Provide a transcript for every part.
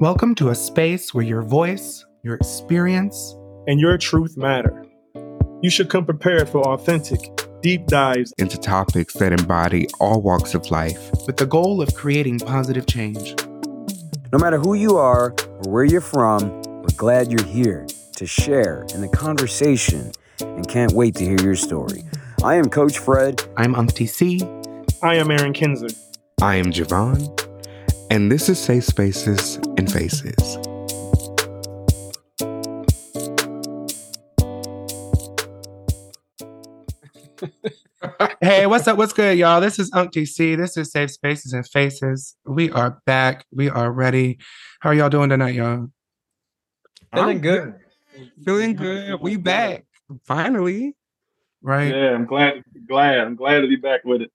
Welcome to a space where your voice, your experience, and your truth matter. You should come prepared for authentic, deep dives into topics that embody all walks of life with the goal of creating positive change. No matter who you are or where you're from, we're glad you're here to share in the conversation and can't wait to hear your story. I am Coach Fred. I'm Unc TC. I am Aaron Kinzer. I am Javon. And this is Safe Spaces and Faces. hey, what's up? What's good, y'all? This is Unc TC. This is Safe Spaces and Faces. We are back. We are ready. How are y'all doing tonight, y'all? Feeling good. Feeling good. We back. Finally. Right? Yeah, I'm glad glad. I'm glad to be back with it.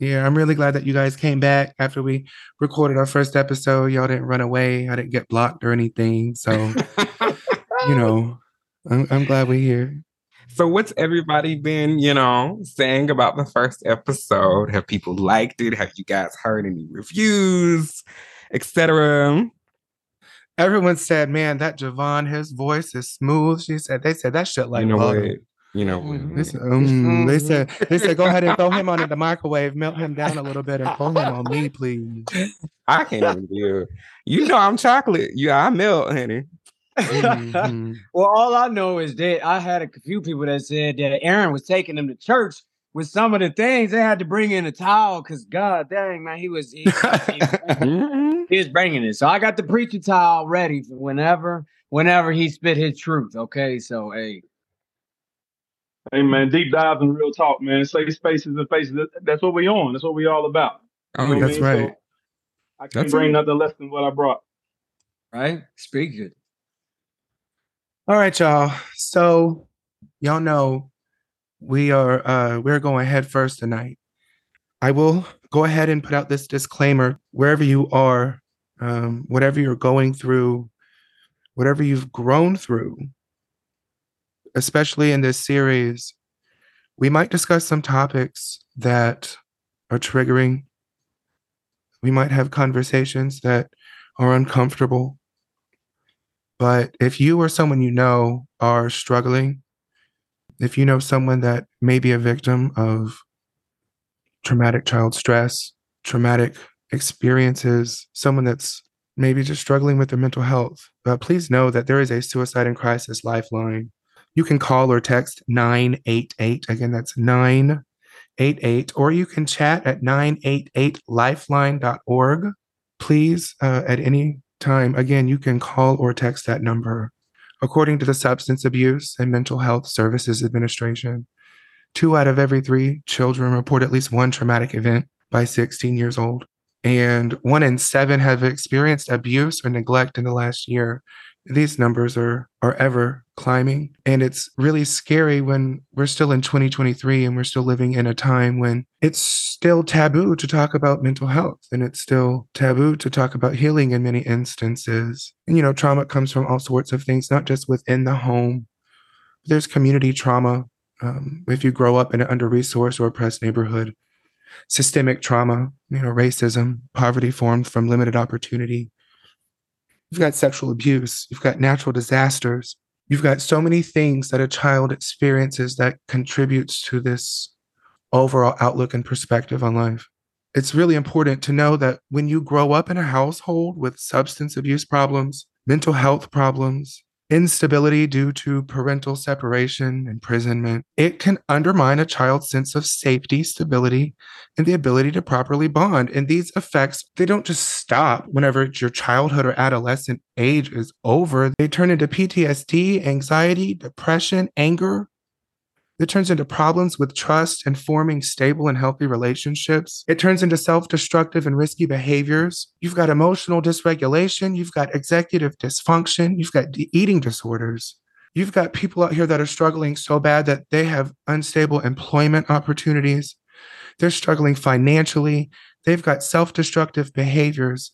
Yeah, I'm really glad that you guys came back after we recorded our first episode. Y'all didn't run away. I didn't get blocked or anything. So, you know, I'm, I'm glad we're here. So, what's everybody been, you know, saying about the first episode? Have people liked it? Have you guys heard any reviews, etc.? Everyone said, "Man, that Javon, his voice is smooth." She said, "They said that shit like you know butter." What? You know, Mm, They said, um, they said, they said, go ahead and throw him on in the microwave, melt him down a little bit, and throw him on me, please. I can't even do. You know, I'm chocolate. Yeah, I melt, honey. Mhm. well, all I know is that I had a few people that said that Aaron was taking them to church with some of the things they had to bring in a towel because God dang man, he was he, he, he was bringing it. So I got the preacher towel ready for whenever whenever he spit his truth. Okay, so hey, Hey man, deep dives and real talk, man. Safe spaces and faces. That's what we on. That's what we all about. Oh, You know what I that's mean? So right. I can't That's bring right. nothing less than what I brought. right? Speak it. All right, y'all. So y'all know we are uh we're going head first tonight. I will go ahead and put out this disclaimer wherever you are, um, whatever you're going through, whatever you've grown through, especially in this series, we might discuss some topics that are triggering. We might have conversations that are uncomfortable. But if you or someone you know are struggling, if you know someone that may be a victim of traumatic child stress, traumatic experiences, someone that's maybe just struggling with their mental health, uh, please know that there is a suicide and crisis lifeline. You can call or text 988. Again, that's 988. Or you can chat at 988lifeline.org. Please, uh, at any time, again, you can call or text that number. According to the Substance Abuse and Mental Health Services Administration, two out of every three children report at least one traumatic event by 16 years old. And one in seven have experienced abuse or neglect in the last year. These numbers are, are ever climbing. And it's really scary when we're still in 2023 and we're still living in a time when it's still taboo to talk about mental health and it's still taboo to talk about healing in many instances. And, you know, trauma comes from all sorts of things, not just within the home. There's community trauma. Um, if you grow up in an under resourced or oppressed neighborhood, systemic trauma, you know, racism, poverty formed from limited opportunity. You've got sexual abuse, you've got natural disasters, you've got so many things that a child experiences that contributes to this overall outlook and perspective on life. It's really important to know that when you grow up in a household with substance abuse problems, mental health problems, instability due to parental separation, imprisonment, it can undermine a child's sense of safety, stability, and the ability to properly bond. And these effects, they don't just stop whenever your childhood or adolescent age is over. They turn into PTSD, anxiety, depression, anger. It turns into problems with trust and forming stable and healthy relationships. It turns into self destructive and risky behaviors. You've got emotional dysregulation. You've got executive dysfunction. You've got eating disorders. You've got people out here that are struggling so bad that they have unstable employment opportunities. They're struggling financially. They've got self destructive behaviors.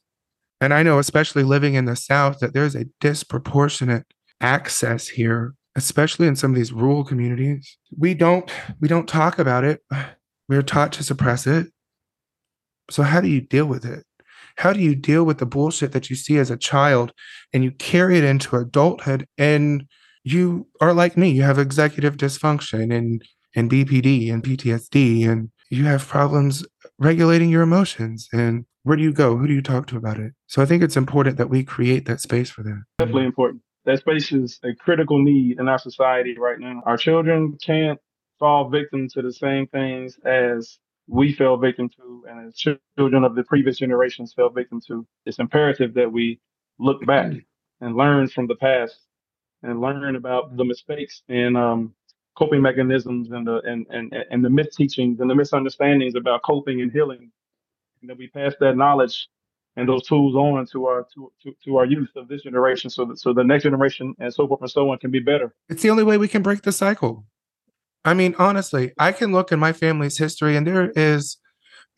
And I know, especially living in the South, that there's a disproportionate access here especially in some of these rural communities we don't we don't talk about it we're taught to suppress it so how do you deal with it How do you deal with the bullshit that you see as a child and you carry it into adulthood and you are like me, you have executive dysfunction and and BPD and PTSD and you have problems regulating your emotions and where do you go? Who do you talk to about it? So I think it's important that we create that space for them. Definitely important. That space is a critical need in our society right now. Our children can't fall victim to the same things as we fell victim to and as children of the previous generations fell victim to. It's imperative that we look back and learn from the past and learn about the mistakes and um, coping mechanisms and the and, and and the myth teachings and the misunderstandings about coping and healing. And that we pass that knowledge and those tools on to our to, to, to our youth of this generation so that so the next generation and so forth and so on can be better. It's the only way we can break the cycle. I mean, honestly, I can look in my family's history and there is,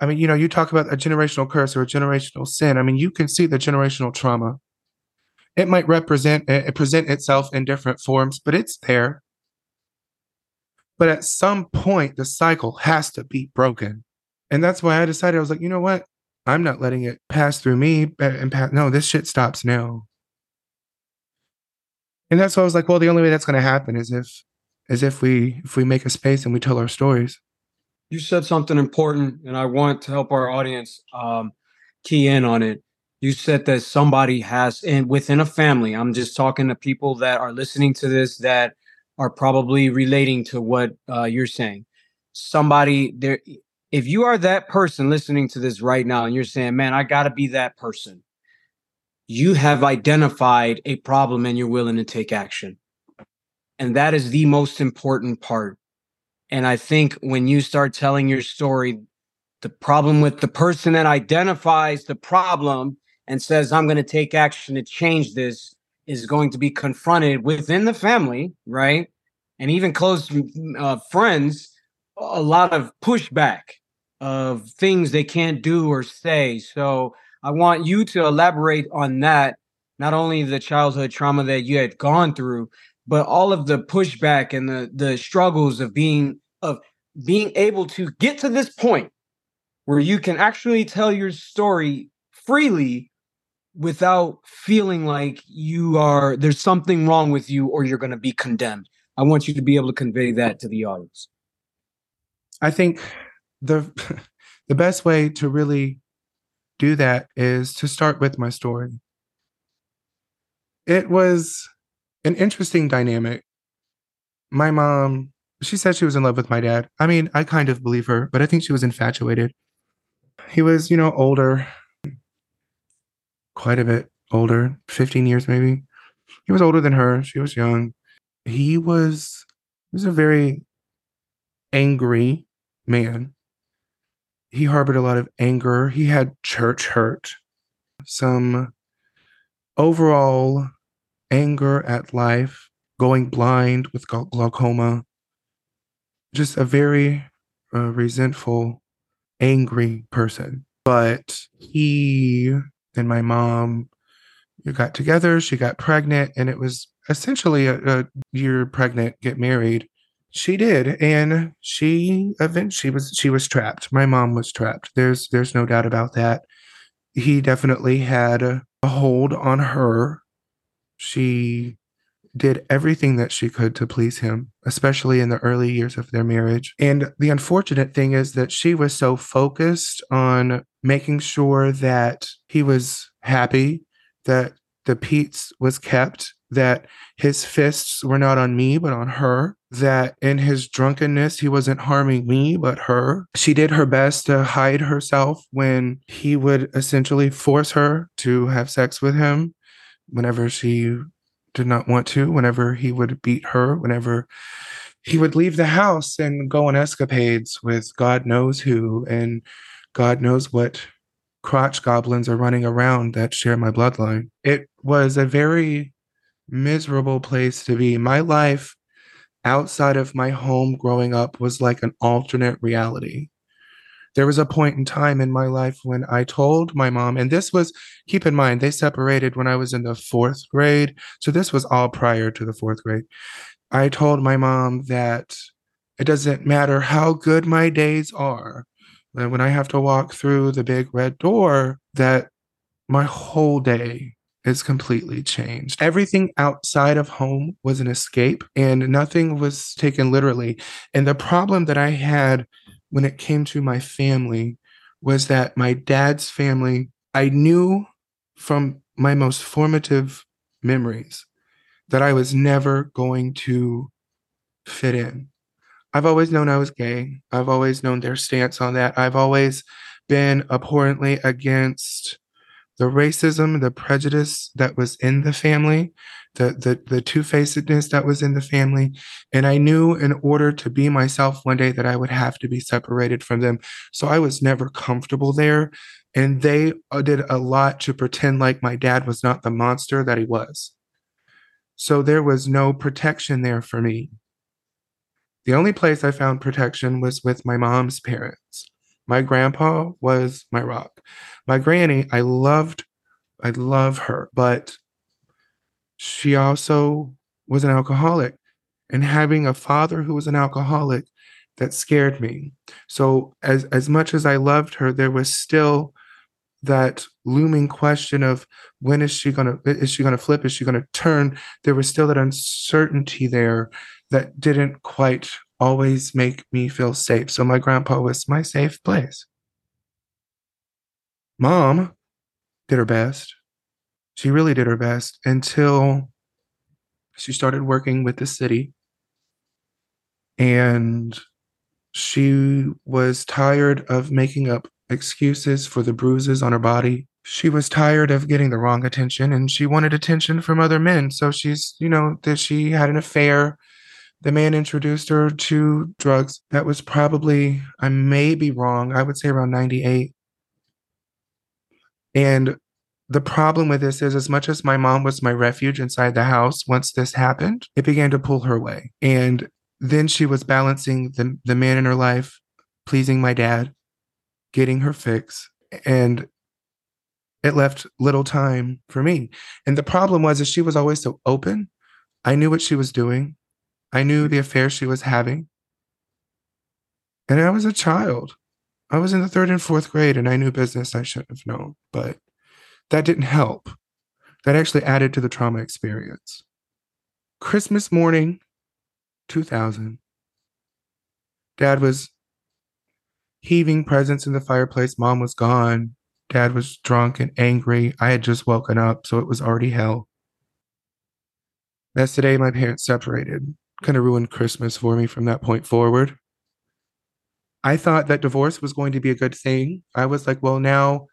I mean, you know, you talk about a generational curse or a generational sin. I mean, you can see the generational trauma. It might represent, it present itself in different forms, but it's there. But at some point, the cycle has to be broken. And that's why I decided, I was like, you know what? I'm not letting it pass through me and. No, this shit stops now. And that's why I was like, well, the only way that's going to happen is if as if we if we make a space and we tell our stories. You said something important, and I want to help our audience um, key in on it. You said that somebody has, and within a family, I'm just talking to people that are listening to this that are probably relating to what uh, you're saying. Somebody there, if you are that person listening to this right now, and you're saying, "Man, I got to be that person," you have identified a problem and you're willing to take action. And that is the most important part. And I think when you start telling your story, the problem with the person that identifies the problem and says, I'm going to take action to change this is going to be confronted within the family, right? And even close uh, friends, a lot of pushback of things they can't do or say. So I want you to elaborate on that, not only the childhood trauma that you had gone through, but all of the pushback and the the struggles of being of being able to get to this point where you can actually tell your story freely without feeling like you are there's something wrong with you or you're going to be condemned. I want you to be able to convey that to the audience. I think the the best way to really do that is to start with my story. It was an interesting dynamic. My mom, she said she was in love with my dad. I mean, I kind of believe her, but I think she was infatuated. He was, you know, older, quite a bit older, 15 years maybe. He was older than her. She was young. He was he was a very angry man. He harbored a lot of anger. He had church hurt, some overall anger at life, going blind with glaucoma, just a very uh, resentful, angry person. But he and my mom got together, she got pregnant, and it was essentially a, a year pregnant, get married. She did, and she eventually was she was trapped. My mom was trapped. There's there's no doubt about that. He definitely had a hold on her she did everything that she could to please him, especially in the early years of their marriage. And the unfortunate thing is that she was so focused on making sure that he was happy, that the peace was kept, that his fists were not on me, but on her, that in his drunkenness, he wasn't harming me, but her. She did her best to hide herself when he would essentially force her to have sex with him whenever she did not want to, whenever he would beat her, whenever he would leave the house and go on escapades with God knows who and God knows what crotch goblins are running around that share my bloodline. It was a very miserable place to be. My life outside of my home growing up was like an alternate reality there was a point in time in my life when I told my mom, and this was, keep in mind, they separated when I was in the fourth grade. So this was all prior to the fourth grade. I told my mom that it doesn't matter how good my days are, that when I have to walk through the big red door, that my whole day is completely changed. Everything outside of home was an escape and nothing was taken literally. And the problem that I had when it came to my family was that my dad's family, I knew from my most formative memories that I was never going to fit in. I've always known I was gay. I've always known their stance on that. I've always been abhorrently against the racism, the prejudice that was in the family, the the the two-facedness that was in the family, and I knew in order to be myself one day that I would have to be separated from them. So I was never comfortable there, and they uh, did a lot to pretend like my dad was not the monster that he was. So there was no protection there for me. The only place I found protection was with my mom's parents. My grandpa was my rock. My granny, I loved, I love her, but she also was an alcoholic. And having a father who was an alcoholic, that scared me. So as as much as I loved her, there was still that looming question of when is she gonna is she gonna flip? Is she gonna turn? There was still that uncertainty there that didn't quite always make me feel safe. So my grandpa was my safe place. Mom did her best. She really did her best until she started working with the city. And she was tired of making up excuses for the bruises on her body. She was tired of getting the wrong attention and she wanted attention from other men. So she's, you know, that she had an affair the man introduced her to drugs. That was probably, I may be wrong, I would say around 98. And the problem with this is, as much as my mom was my refuge inside the house, once this happened, it began to pull her away. And then she was balancing the, the man in her life, pleasing my dad, getting her fix. And it left little time for me. And the problem was, is she was always so open. I knew what she was doing. I knew the affair she was having. And I was a child. I was in the third and fourth grade and I knew business I shouldn't have known, but that didn't help. That actually added to the trauma experience. Christmas morning, 2000, dad was heaving presents in the fireplace. Mom was gone. Dad was drunk and angry. I had just woken up, so it was already hell. That's the day my parents separated kind of ruined Christmas for me from that point forward. I thought that divorce was going to be a good thing. I was like, well, now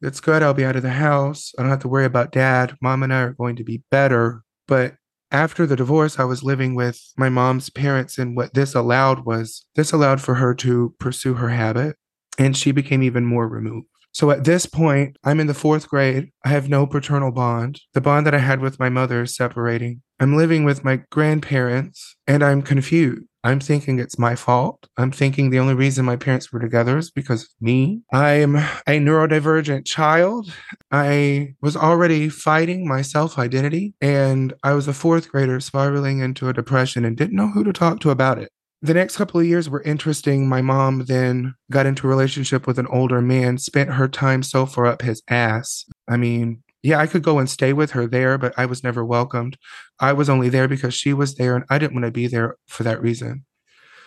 it's good. I'll be out of the house. I don't have to worry about dad. Mom and I are going to be better. But after the divorce, I was living with my mom's parents. And what this allowed was this allowed for her to pursue her habit. And she became even more removed. So at this point, I'm in the fourth grade. I have no paternal bond. The bond that I had with my mother is separating. I'm living with my grandparents and I'm confused. I'm thinking it's my fault. I'm thinking the only reason my parents were together is because of me. I'm a neurodivergent child. I was already fighting my self identity, and I was a fourth grader spiraling into a depression and didn't know who to talk to about it the next couple of years were interesting. My mom then got into a relationship with an older man, spent her time so far up his ass. I mean, yeah, I could go and stay with her there, but I was never welcomed. I was only there because she was there and I didn't want to be there for that reason.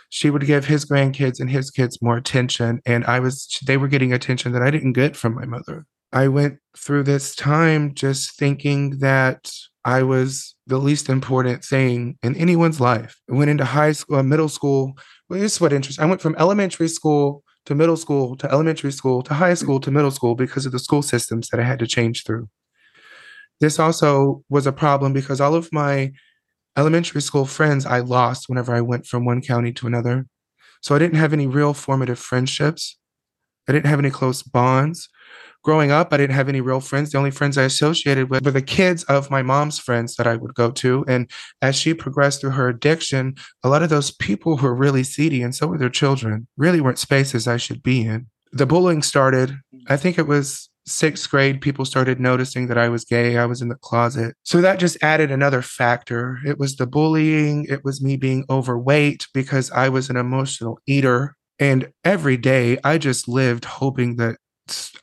She would give his grandkids and his kids more attention, and I was, they were getting attention that I didn't get from my mother. I went through this time just thinking that I was the least important thing in anyone's life. I went into high school, uh, middle school. Well, this is what interests. I went from elementary school to middle school to elementary school to high school to middle school because of the school systems that I had to change through. This also was a problem because all of my elementary school friends I lost whenever I went from one county to another. So I didn't have any real formative friendships. I didn't have any close bonds growing up, I didn't have any real friends. The only friends I associated with were the kids of my mom's friends that I would go to. And as she progressed through her addiction, a lot of those people were really seedy, and so were their children, really weren't spaces I should be in. The bullying started, I think it was sixth grade, people started noticing that I was gay. I was in the closet. So that just added another factor. It was the bullying, it was me being overweight because I was an emotional eater. And every day I just lived hoping that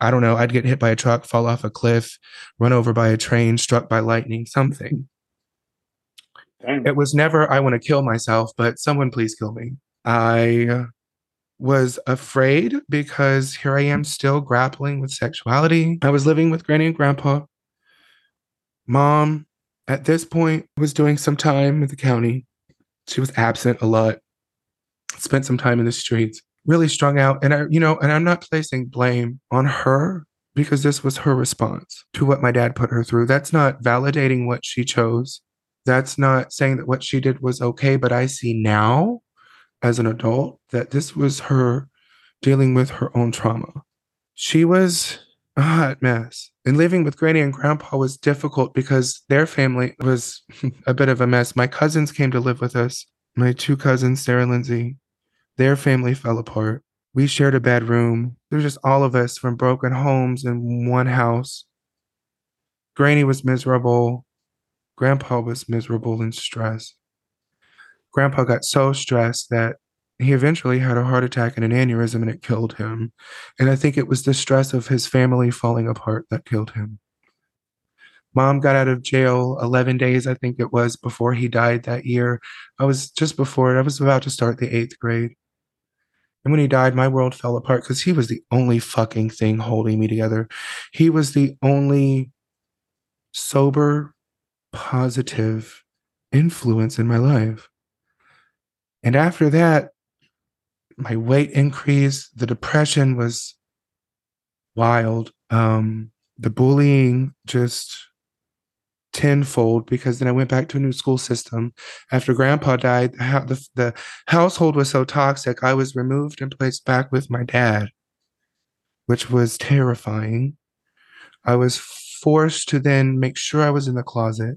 I don't know, I'd get hit by a truck, fall off a cliff, run over by a train, struck by lightning, something. Dang. It was never, I want to kill myself, but someone please kill me. I was afraid because here I am still grappling with sexuality. I was living with granny and grandpa. Mom, at this point, was doing some time in the county. She was absent a lot, spent some time in the streets, really strung out. And I, you know, and I'm not placing blame on her because this was her response to what my dad put her through. That's not validating what she chose. That's not saying that what she did was okay, but I see now as an adult that this was her dealing with her own trauma. She was a hot mess. And living with Granny and Grandpa was difficult because their family was a bit of a mess. My cousins came to live with us, my two cousins, Sarah Lindsay. Their family fell apart. We shared a bedroom. There was just all of us from broken homes in one house. Granny was miserable. Grandpa was miserable and stressed. Grandpa got so stressed that he eventually had a heart attack and an aneurysm and it killed him. And I think it was the stress of his family falling apart that killed him. Mom got out of jail 11 days, I think it was, before he died that year. I was just before it, I was about to start the eighth grade. And when he died, my world fell apart because he was the only fucking thing holding me together. He was the only sober, positive influence in my life. And after that, my weight increased. The depression was wild. Um, the bullying just tenfold because then I went back to a new school system. After grandpa died, the, the, household was so toxic, I was removed and placed back with my dad, which was terrifying. I was forced to then make sure I was in the closet.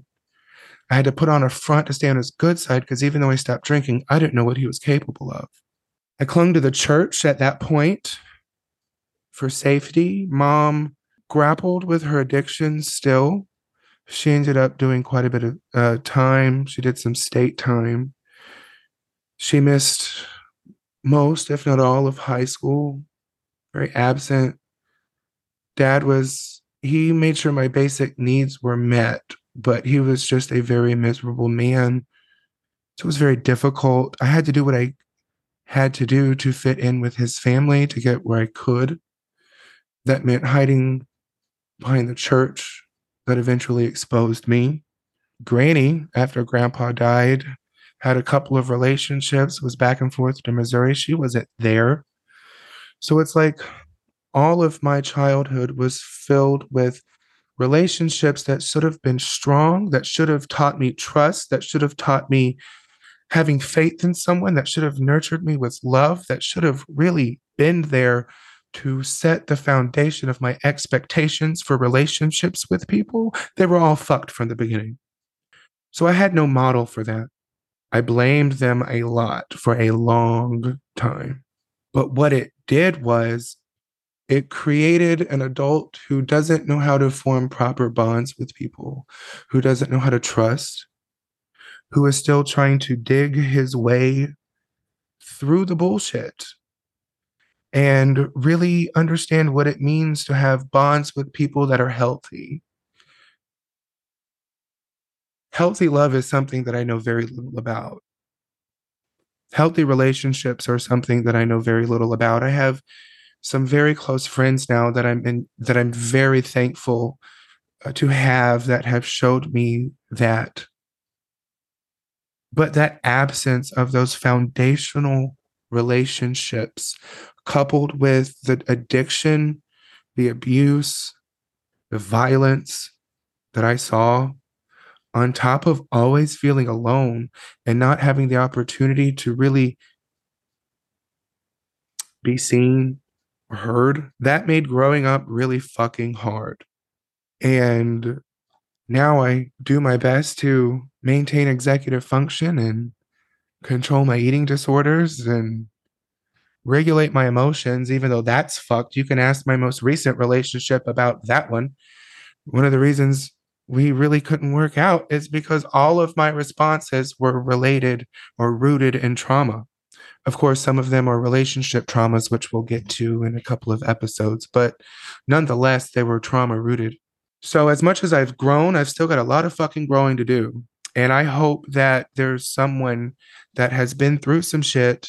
I had to put on a front to stay on his good side because even though I stopped drinking, I didn't know what he was capable of. I clung to the church at that point for safety. Mom grappled with her addiction still. She ended up doing quite a bit of uh, time. She did some state time. She missed most, if not all, of high school, very absent. Dad was, he made sure my basic needs were met, but he was just a very miserable man. So it was very difficult. I had to do what I had to do to fit in with his family to get where I could. That meant hiding behind the church that eventually exposed me. Granny, after grandpa died, had a couple of relationships, was back and forth to Missouri. She wasn't there. So it's like all of my childhood was filled with relationships that should have been strong, that should have taught me trust, that should have taught me having faith in someone that should have nurtured me with love, that should have really been there to set the foundation of my expectations for relationships with people, they were all fucked from the beginning. So I had no model for that. I blamed them a lot for a long time. But what it did was it created an adult who doesn't know how to form proper bonds with people, who doesn't know how to trust, who is still trying to dig his way through the bullshit and really understand what it means to have bonds with people that are healthy. Healthy love is something that I know very little about. Healthy relationships are something that I know very little about. I have some very close friends now that I'm in that I'm very thankful uh, to have that have showed me that but that absence of those foundational relationships, coupled with the addiction, the abuse, the violence that I saw, on top of always feeling alone and not having the opportunity to really be seen or heard, that made growing up really fucking hard. And now I do my best to maintain executive function and control my eating disorders and regulate my emotions, even though that's fucked. You can ask my most recent relationship about that one. One of the reasons we really couldn't work out is because all of my responses were related or rooted in trauma Of course, some of them are relationship traumas, which we'll get to in a couple of episodes, but nonetheless, they were trauma rooted. So, as much as I've grown, I've still got a lot of fucking growing to do. And I hope that there's someone that has been through some shit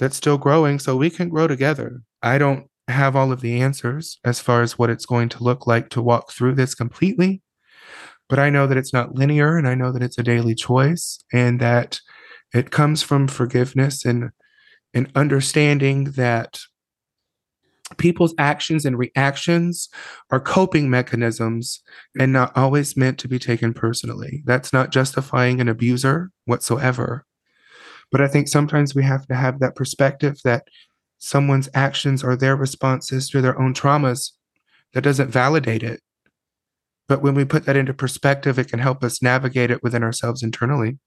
that's still growing so we can grow together. I don't have all of the answers as far as what it's going to look like to walk through this completely, but I know that it's not linear and I know that it's a daily choice and that it comes from forgiveness and and understanding that people's actions and reactions are coping mechanisms and not always meant to be taken personally. That's not justifying an abuser whatsoever. But I think sometimes we have to have that perspective that someone's actions are their responses to their own traumas. That doesn't validate it. But when we put that into perspective, it can help us navigate it within ourselves internally.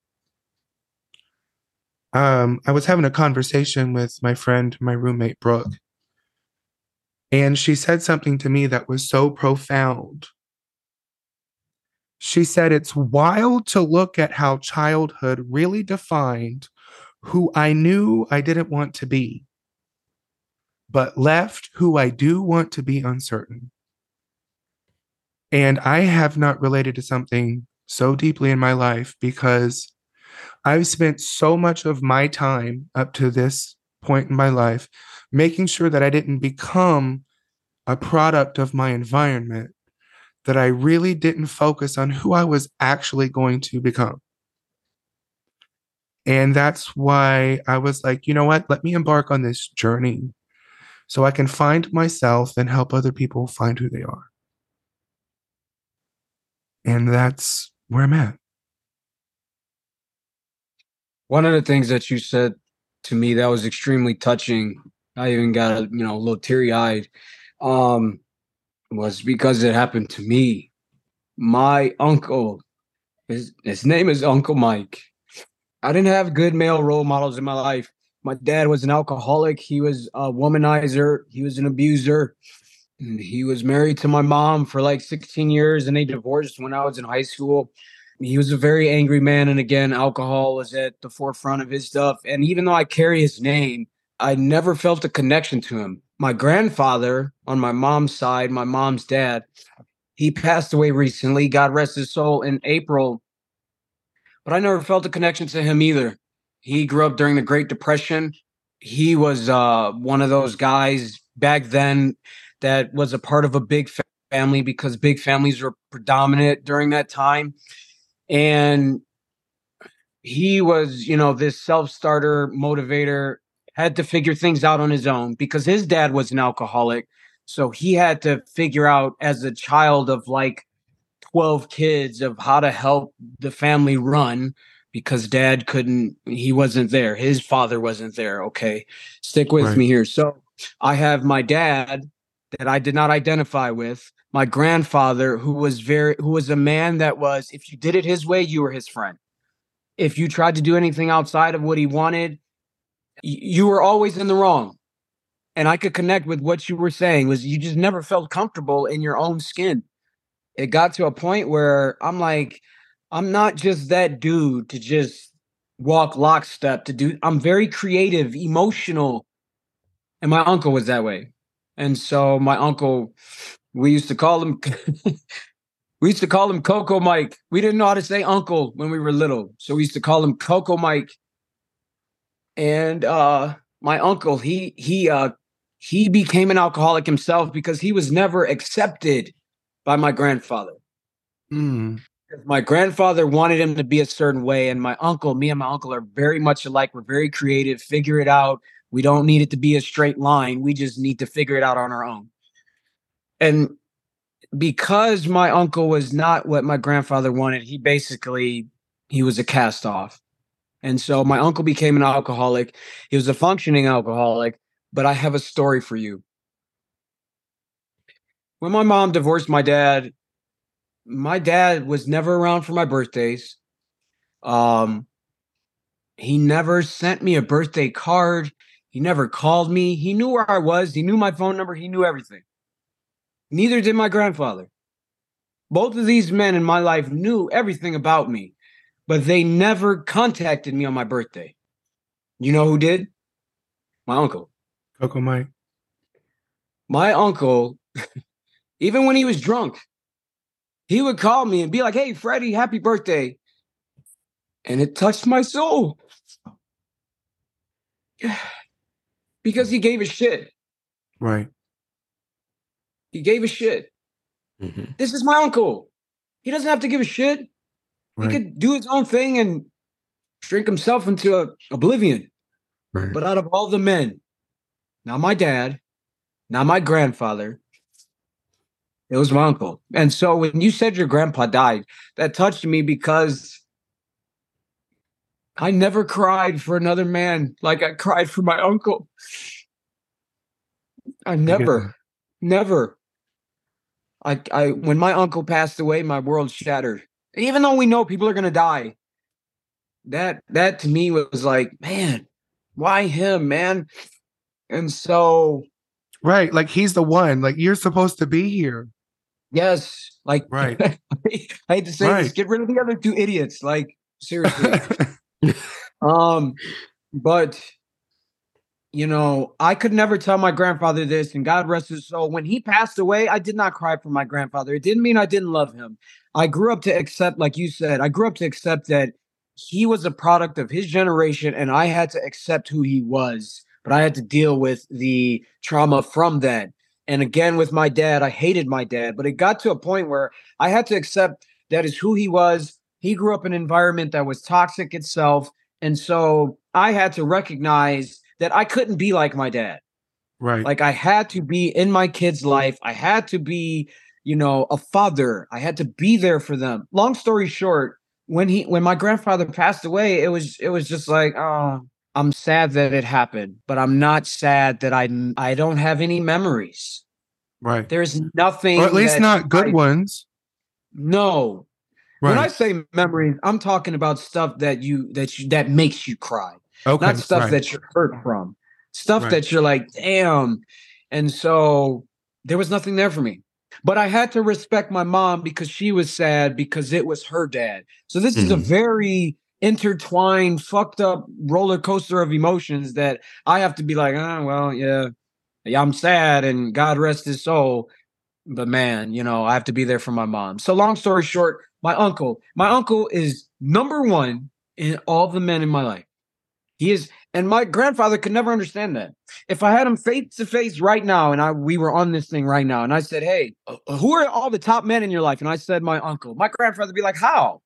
Um, I was having a conversation with my friend, my roommate, Brooke, and she said something to me that was so profound. She said, It's wild to look at how childhood really defined who I knew I didn't want to be, but left who I do want to be uncertain. And I have not related to something so deeply in my life because I've spent so much of my time up to this point in my life making sure that I didn't become a product of my environment, that I really didn't focus on who I was actually going to become. And that's why I was like, you know what? Let me embark on this journey so I can find myself and help other people find who they are. And that's where I'm at. One of the things that you said to me that was extremely touching, I even got a you know a little teary eyed, um, was because it happened to me. My uncle, his his name is Uncle Mike. I didn't have good male role models in my life. My dad was an alcoholic. He was a womanizer. He was an abuser. He was married to my mom for like 16 years and they divorced when I was in high school. He was a very angry man. And again, alcohol was at the forefront of his stuff. And even though I carry his name, I never felt a connection to him. My grandfather on my mom's side, my mom's dad, he passed away recently. God rest his soul in April. But I never felt a connection to him either. He grew up during the Great Depression. He was uh, one of those guys back then that was a part of a big family because big families were predominant during that time. And he was, you know, this self starter motivator, had to figure things out on his own because his dad was an alcoholic. So he had to figure out as a child of like 12 kids of how to help the family run because dad couldn't he wasn't there his father wasn't there okay? Stick with Right. me here. So i have my dad that i did not identify with my grandfather who was very who was a man that was if you did it his way you were his friend. If you tried to do anything outside of what he wanted you were always in the wrong. And i could connect with what you were saying was you just never felt comfortable in your own skin it got to a point where i'm like I'm not just that dude to just walk lockstep to do I'm very creative, emotional. And my uncle was that way. And so my uncle, we used to call him we used to call him Coco Mike. We didn't know how to say uncle when we were little. So we used to call him Coco Mike. And uh my uncle, he he uh he became an alcoholic himself because he was never accepted by my grandfather. Mm, my grandfather wanted him to be a certain way and my uncle me and my uncle are very much alike. We're very creative. Figure it out. We don't need it to be a straight line. We just need to figure it out on our own. And because my uncle was not what my grandfather wanted he basically he was a cast off. And so my uncle became an alcoholic. He was a functioning alcoholic but i have a story for you when my mom divorced my dad my dad was never around for my birthdays. Um, he never sent me a birthday card. He never called me. He knew where I was. He knew my phone number. He knew everything. Neither did my grandfather. Both of these men in my life knew everything about me, but they never contacted me on my birthday. You know who did? My uncle. Coco Mike. My uncle, even when he was drunk, he would call me and be like, "Hey, Freddie, happy birthday," and it touched my soul because he gave a shit. Right. He gave a shit. Mhm. This is my uncle. He doesn't have to give a shit. He could do his own thing and drink himself into a- oblivion. Right. But out of all the men, not my dad, not my grandfather, it was my uncle. And so when you said your grandpa died, that touched me because I never cried for another man like I cried for my uncle. I never, never. I, I, when my uncle passed away, my world shattered. Even though we know people are gonna die, that that to me was like, man, why him, man? And so, Right. Like he's the one. Like you're supposed to be here. Yes, like, Right. I hate to say this, get rid of the other two idiots. Like, seriously. um, but you know, I could never tell my grandfather this, and God rest his soul. When he passed away, I did not cry for my grandfather. It didn't mean I didn't love him. I grew up to accept, like you said, I grew up to accept that he was a product of his generation, and I had to accept who he was. But I had to deal with the trauma from that. And again, with my dad, I hated my dad, but it got to a point where I had to accept that is who he was. He grew up in an environment that was toxic itself. And so I had to recognize that I couldn't be like my dad. right. Like I had to be in my kid's life. I had to be, you know, a father. I had to be there for them. Long story short, when he when my grandfather passed away, it was it was just like, oh, I'm sad that it happened, but I'm not sad that I I don't have any memories. right. There's nothing Or at least not good I- ones. No. When I say memories, I'm talking about stuff that you that you that makes you cry Okay. not stuff right. that you're hurt from, stuff Right. that you're like, damn. And so there was nothing there for me. But I had to respect my mom because she was sad because it was her dad. So this is a Mhm. very intertwined, fucked up roller coaster of emotions that I have to be like, oh, well, yeah, yeah, I'm sad and God rest his soul. But man, you know, I have to be there for my mom. So long story short, my uncle, my uncle is number one in all the men in my life. He is, and my grandfather could never understand that. If I had him face to face right now, and I we were on this thing right now, and I said, "Hey, uh, who are all the top men in your life?" and I said, "My uncle." My grandfather would be like, "How?"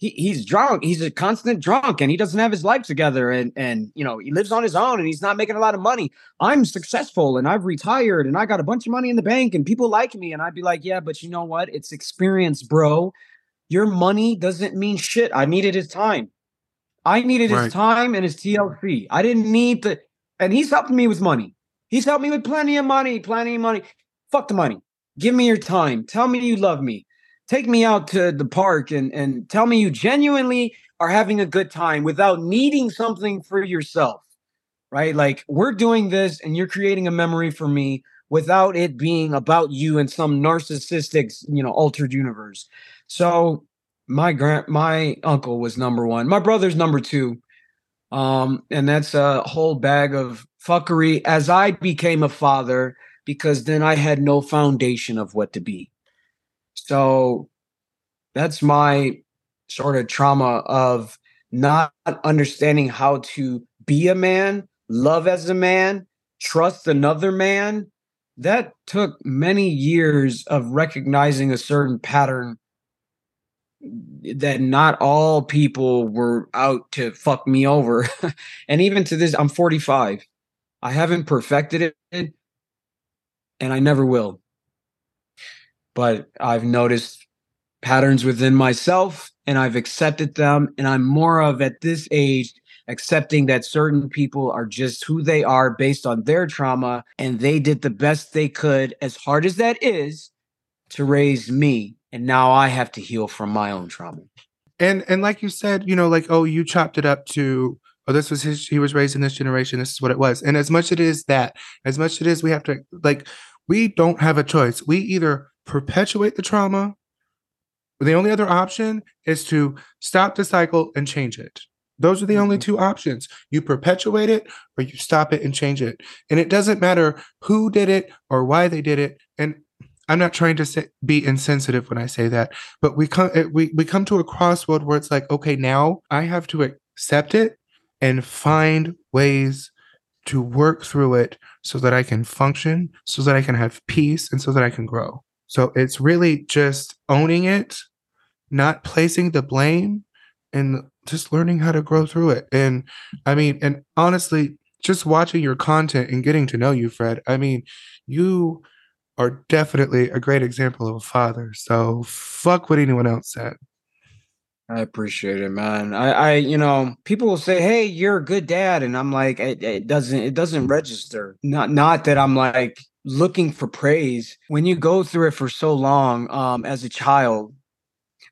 He, he's drunk. He's a constant drunk, and he doesn't have his life together, and and you know he lives on his own, and he's not making a lot of money. I'm successful, and I've retired, and I got a bunch of money in the bank, and people like me, and I'd be like, "Yeah, but you know what? It's experience, bro. Your money doesn't mean shit. I needed his time." I needed Right. his time and his TLC. I didn't need the, and he's helping me with money. He's helped me with plenty of money, plenty of money. Fuck the money. Give me your time. Tell me you love me. Take me out to the park and and tell me you genuinely are having a good time without needing something for yourself. Right? Like we're doing this and you're creating a memory for me without it being about you in some narcissistic, you know, altered universe. So my grand my uncle was number one my brother's number two um and that's a whole bag of fuckery as i became a father because then i had no foundation of what to be so that's my sort of trauma of not understanding how to be a man love as a man trust another man that took many years of recognizing a certain pattern that not all people were out to fuck me over. and even to this, I'm 45. I haven't perfected it and I never will. But I've noticed patterns within myself and I've accepted them. And I'm more of at this age accepting that certain people are just who they are based on their trauma and they did the best they could, as hard as that is, to raise me and now I have to heal from my own trauma. and and like you said, you know, like oh, you chopped it up to oh, this was his. He was raised in this generation. This is what it was. And as much it is that, as much as it is, we have to like we don't have a choice. We either perpetuate the trauma. The only other option is to stop the cycle and change it. Those are the only Mhm. two options. You perpetuate it or you stop it and change it. And it doesn't matter who did it or why they did it. And I'm not trying to say, be insensitive when I say that, but we come we we come to a crossroad where it's like, okay, now I have to accept it and find ways to work through it so that I can function, so that I can have peace, and so that I can grow. So it's really just owning it, not placing the blame, and just learning how to grow through it. And I mean, and honestly, just watching your content and getting to know you, Fred, I mean, you are definitely a great example of a father. So fuck what anyone else said. I appreciate it, man. I, I, you know, people will say, "Hey, you're a good dad," and I'm like, it, it doesn't, it doesn't register. Not, not that I'm like looking for praise. When you go through it for so long, um, as a child,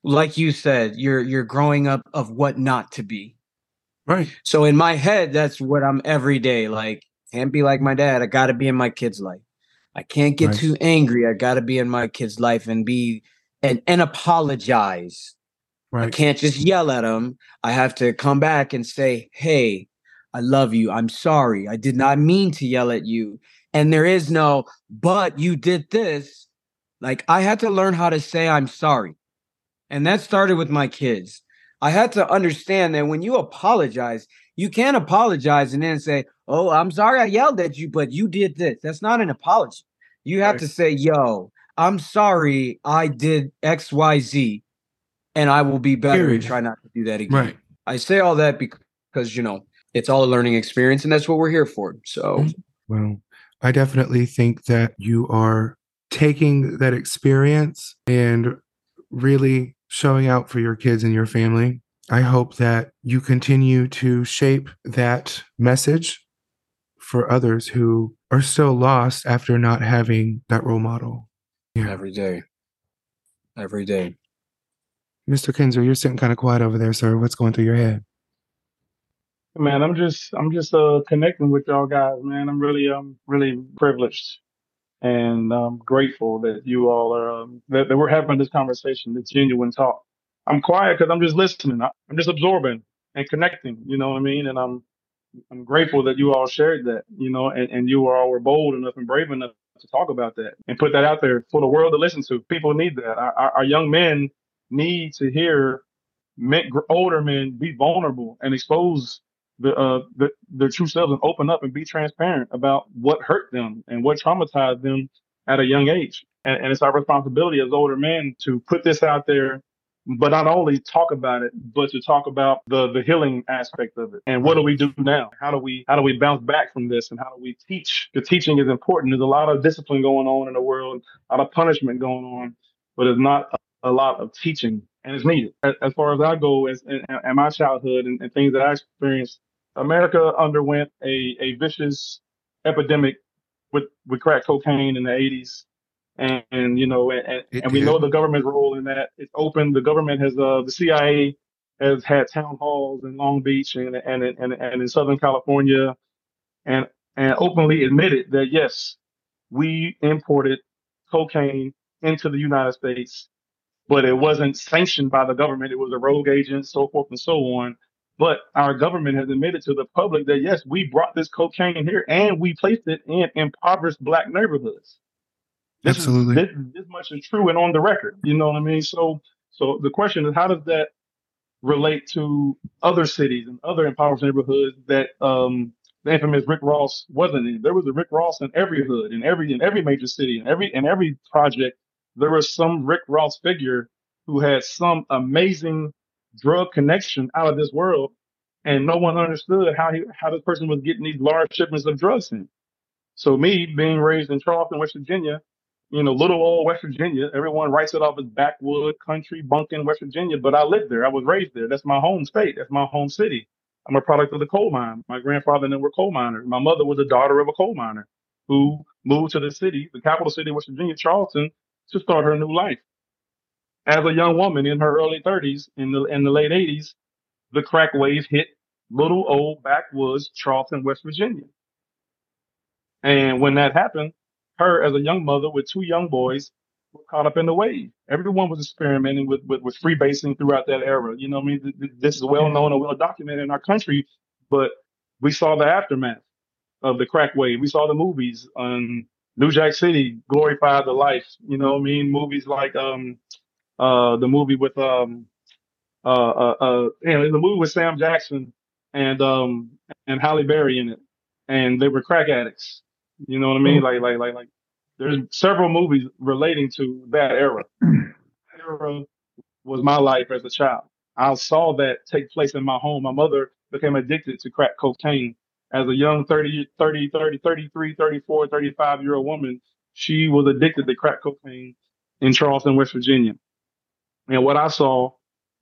like you said, you're you're growing up of what not to be. Right. So in my head, that's what I'm every day. Like, can't be like my dad. I got to be in my kid's life. I can't get Right. too angry. I got to be in my kid's life and be and and apologize. right. I can't just yell at him. I have to come back and say, "Hey, I love you. I'm sorry. I did not mean to yell at you." And there is no, but you did this. Like I had to learn how to say I'm sorry. And that started with my kids. I had to understand that when you apologize, you can't apologize and then say, "Oh, I'm sorry I yelled at you, but you did this." That's not an apology. You have Right. to say, "Yo, I'm sorry I did XYZ and I will be better Period. and try not to do that again." Right. I say all that because, you know, it's all a learning experience and that's what we're here for. So, Mhm. Well, I definitely think that you are taking that experience and really showing out for your kids and your family. I hope that you continue to shape that message for others who are still lost after not having that role model. Yeah. every day. Every day. Mr. Kinzer, you're sitting kind of quiet over there, sir. What's going through your head? Man, I'm just I'm just uh connecting with y'all guys, man. I'm really um really privileged and um grateful that you all are um that, that we're having this conversation, this genuine talk. I'm quiet because I'm just listening. I'm just absorbing and connecting, you know what I mean? And I'm I'm grateful that you all shared that, you know, and, and you all were bold enough and brave enough to talk about that and put that out there for the world to listen to. People need that. Our, our, our young men need to hear older men be vulnerable and expose the, uh, the, their true selves and open up and be transparent about what hurt them and what traumatized them at a young age. And, and it's our responsibility as older men to put this out there but not only talk about it, but to talk about the the healing aspect of it. And what do we do now? How do we how do we bounce back from this? And how do we teach? The teaching is important. There's a lot of discipline going on in the world, a lot of punishment going on, but there's not a, lot of teaching, and it's needed. As, far as I go, as in, in my childhood and, and things that I experienced, America underwent a a vicious epidemic with with crack cocaine in the 80s and, and you know, and, and, we know the government's role in that. It's open. The government has, uh, the CIA has had town halls in Long Beach and and and, and in Southern California, and and openly admitted that yes, we imported cocaine into the United States, but it wasn't sanctioned by the government. It was a rogue agent, so forth and so on. But our government has admitted to the public that yes, we brought this cocaine here and we placed it in impoverished black neighborhoods. This Absolutely. Is, this, this much is true and on the record. You know what I mean? So, so the question is, how does that relate to other cities and other impoverished neighborhoods that um, the infamous Rick Ross wasn't in? There was a Rick Ross in every hood, in every in every major city, in every in every project. There was some Rick Ross figure who had some amazing drug connection out of this world, and no one understood how he how this person was getting these large shipments of drugs in. So me being raised in Charleston, West Virginia, you know, little old West Virginia, everyone writes it off as backwood country, bunking West Virginia, but I lived there. I was raised there. That's my home state. That's my home city. I'm a product of the coal mine. My grandfather and them were coal miners. My mother was a daughter of a coal miner who moved to the city, the capital city of West Virginia, Charleston, to start her new life. As a young woman in her early 30s, in the in the late 80s, the crack wave hit little old backwoods Charleston, West Virginia. And when that happened, her as a young mother with two young boys were caught up in the wave. Everyone was experimenting with, with, with freebasing throughout that era. You know I mean? Th- th- This is well known and well documented in our country, but we saw the aftermath of the crack wave. We saw the movies on New Jack City glorified the life. You know I mean? Movies like um uh the movie with um uh uh, uh you know, the movie with Sam Jackson and um and Halle Berry in it, and they were crack addicts. You know what I mean? Like like like like there's several movies relating to that era. That era was my life as a child. I saw that take place in my home. My mother became addicted to crack cocaine as a young 30, 30, 30, 33, 34, 35 year old woman. She was addicted to crack cocaine in Charleston, West Virginia. And what I saw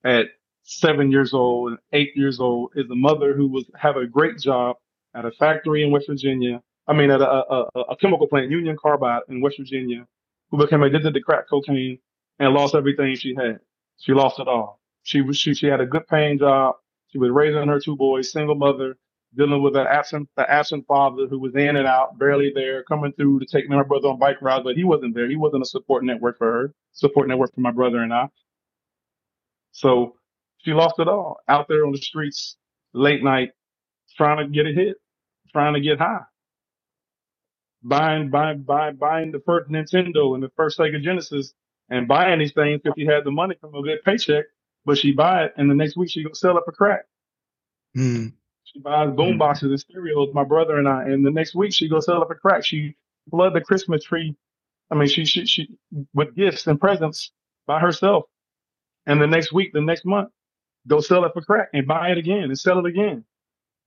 at seven years old and eight years old is a mother who was have a great job at a factory in West Virginia. I mean, at a, a, a a chemical plant, Union Carbide in West Virginia, who became addicted to crack cocaine and lost everything she had. She lost it all. She was she, she had a good paying job. She was raising her two boys, single mother, dealing with an absent the absent father who was in and out, barely there, coming through to take my brother on bike rides, but he wasn't there. He wasn't a support network for her, support network for my brother and I. So she lost it all out there on the streets, late night, trying to get a hit, trying to get high, buying, buying, buying, buying the first Nintendo and the first Sega Genesis, and buying these things because she had the money from a good paycheck. But she buy it, and the next week she go sell it for crack. Mm. She buys boom boxes and stereos, my brother and I, and the next week she go sell it for crack. She flood the Christmas tree. I mean, she she she with gifts and presents by herself, and the next week, the next month, go sell it for crack and buy it again and sell it again.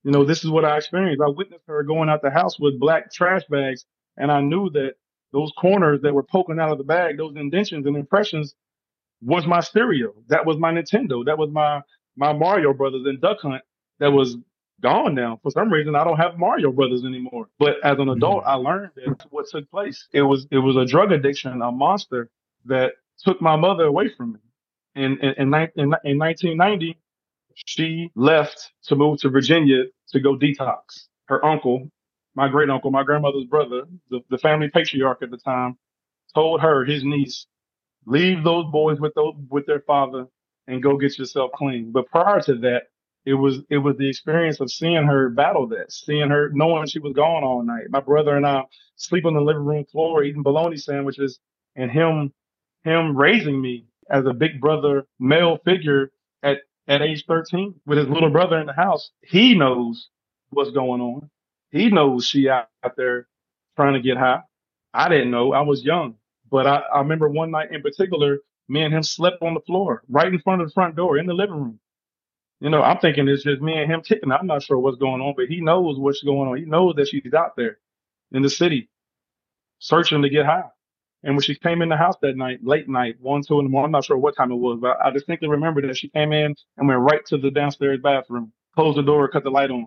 You know, this is what I experienced. I witnessed her going out the house with black trash bags, and I knew that those corners that were poking out of the bag, those indentions and impressions, was my stereo. That was my Nintendo. That was my my Mario Brothers and Duck Hunt. That was gone now. For some reason, I don't have Mario Brothers anymore. But as an mm-hmm. adult, I learned that what took place. It was it was a drug addiction, a monster that took my mother away from me. In in in, in, in 1990, she left to move to Virginia to go detox. Her uncle, my great uncle, my grandmother's brother, the, the family patriarch at the time, told her, his niece, leave those boys with those, with their father and go get yourself clean. But prior to that, it was it was the experience of seeing her battle that, seeing her knowing she was gone all night. My brother and I sleep on the living room floor eating bologna sandwiches, and him him raising me as a big brother male figure at at age 13 with his little brother in the house. He knows what's going on. He knows she out, out there trying to get high. I didn't know. I was young. But I, I remember one night in particular, me and him slept on the floor right in front of the front door in the living room. You know, I'm thinking it's just me and him kicking. I'm not sure what's going on, but he knows what's going on. He knows that she's out there in the city searching to get high. And when she came in the house that night, late night, one, two in the morning, I'm not sure what time it was, but I distinctly remember that she came in and went right to the downstairs bathroom, closed the door, cut the light on.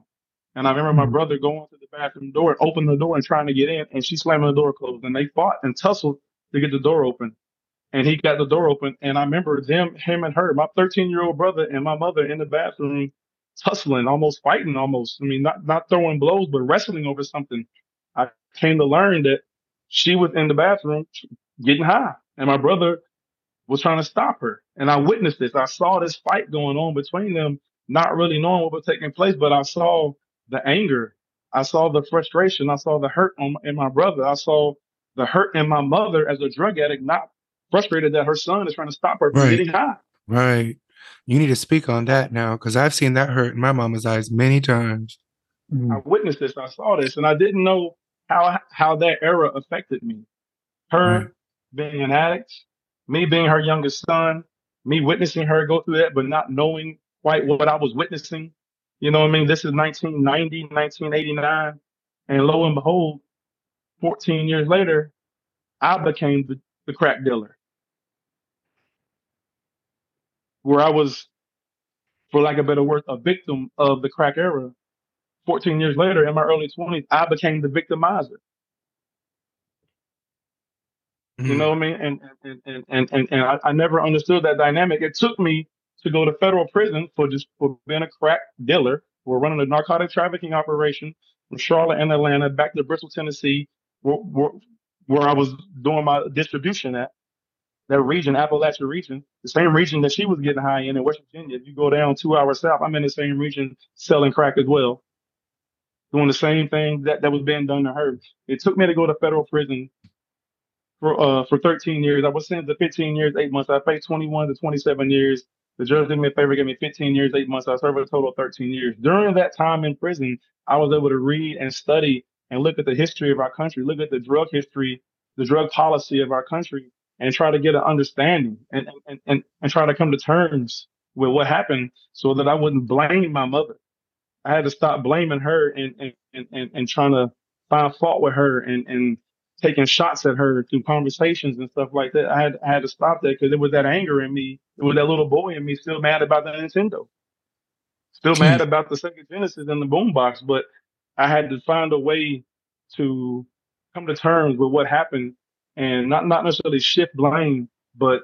And I remember my mm-hmm. brother going to the bathroom door, opening the door and trying to get in, and she slamming the door closed. And they fought and tussled to get the door open. And he got the door open. And I remember them, him and her, my 13 year old brother and my mother in the bathroom tussling, almost fighting, almost. I mean, not, not throwing blows, but wrestling over something. I came to learn that she was in the bathroom getting high. And my brother was trying to stop her. And I witnessed this. I saw this fight going on between them, not really knowing what was taking place, but I saw the anger. I saw the frustration. I saw the hurt on, in my brother. I saw the hurt in my mother as a drug addict, not frustrated that her son is trying to stop her from Right. getting high. Right. You need to speak on that now because I've seen that hurt in my mama's eyes many times. I witnessed this. I saw this, and I didn't know how how that era affected me. Her Right. being an addict, me being her youngest son, me witnessing her go through that, but not knowing quite what I was witnessing. You know what I mean? This is 1990, 1989, and lo and behold, 14 years later, I became the, the crack dealer. Where I was, for lack of a better word, a victim of the crack era. 14 years later, in my early 20s, I became the victimizer. You Mhm. know what I mean? And and and and and, and I, I never understood that dynamic. It took me to go to federal prison for just for being a crack dealer. We're running a narcotic trafficking operation from Charlotte and Atlanta back to Bristol, Tennessee, where, where, where I was doing my distribution at. that region, Appalachian region, the same region that she was getting high in in West Virginia. If you go down two hours south, I'm in the same region selling crack as well, doing the same thing that, that was being done to her. It took me to go to federal prison for uh for 13 years. I was sentenced to 15 years, eight months. I faced 21 to 27 years. The judge did me a favor, gave me 15 years, eight months. I served a total of 13 years. During that time in prison, I was able to read and study and look at the history of our country, look at the drug history, the drug policy of our country, and try to get an understanding and, and, and, and try to come to terms with what happened so that I wouldn't blame my mother. I had to stop blaming her and, and, and, and, trying to find fault with her and, and taking shots at her through conversations and stuff like that. I had, I had to stop that because there was that anger in me. It was that little boy in me still mad about the Nintendo, still mad hmm. about the Sega Genesis and the boombox, but I had to find a way to come to terms with what happened and not not necessarily shift blame, but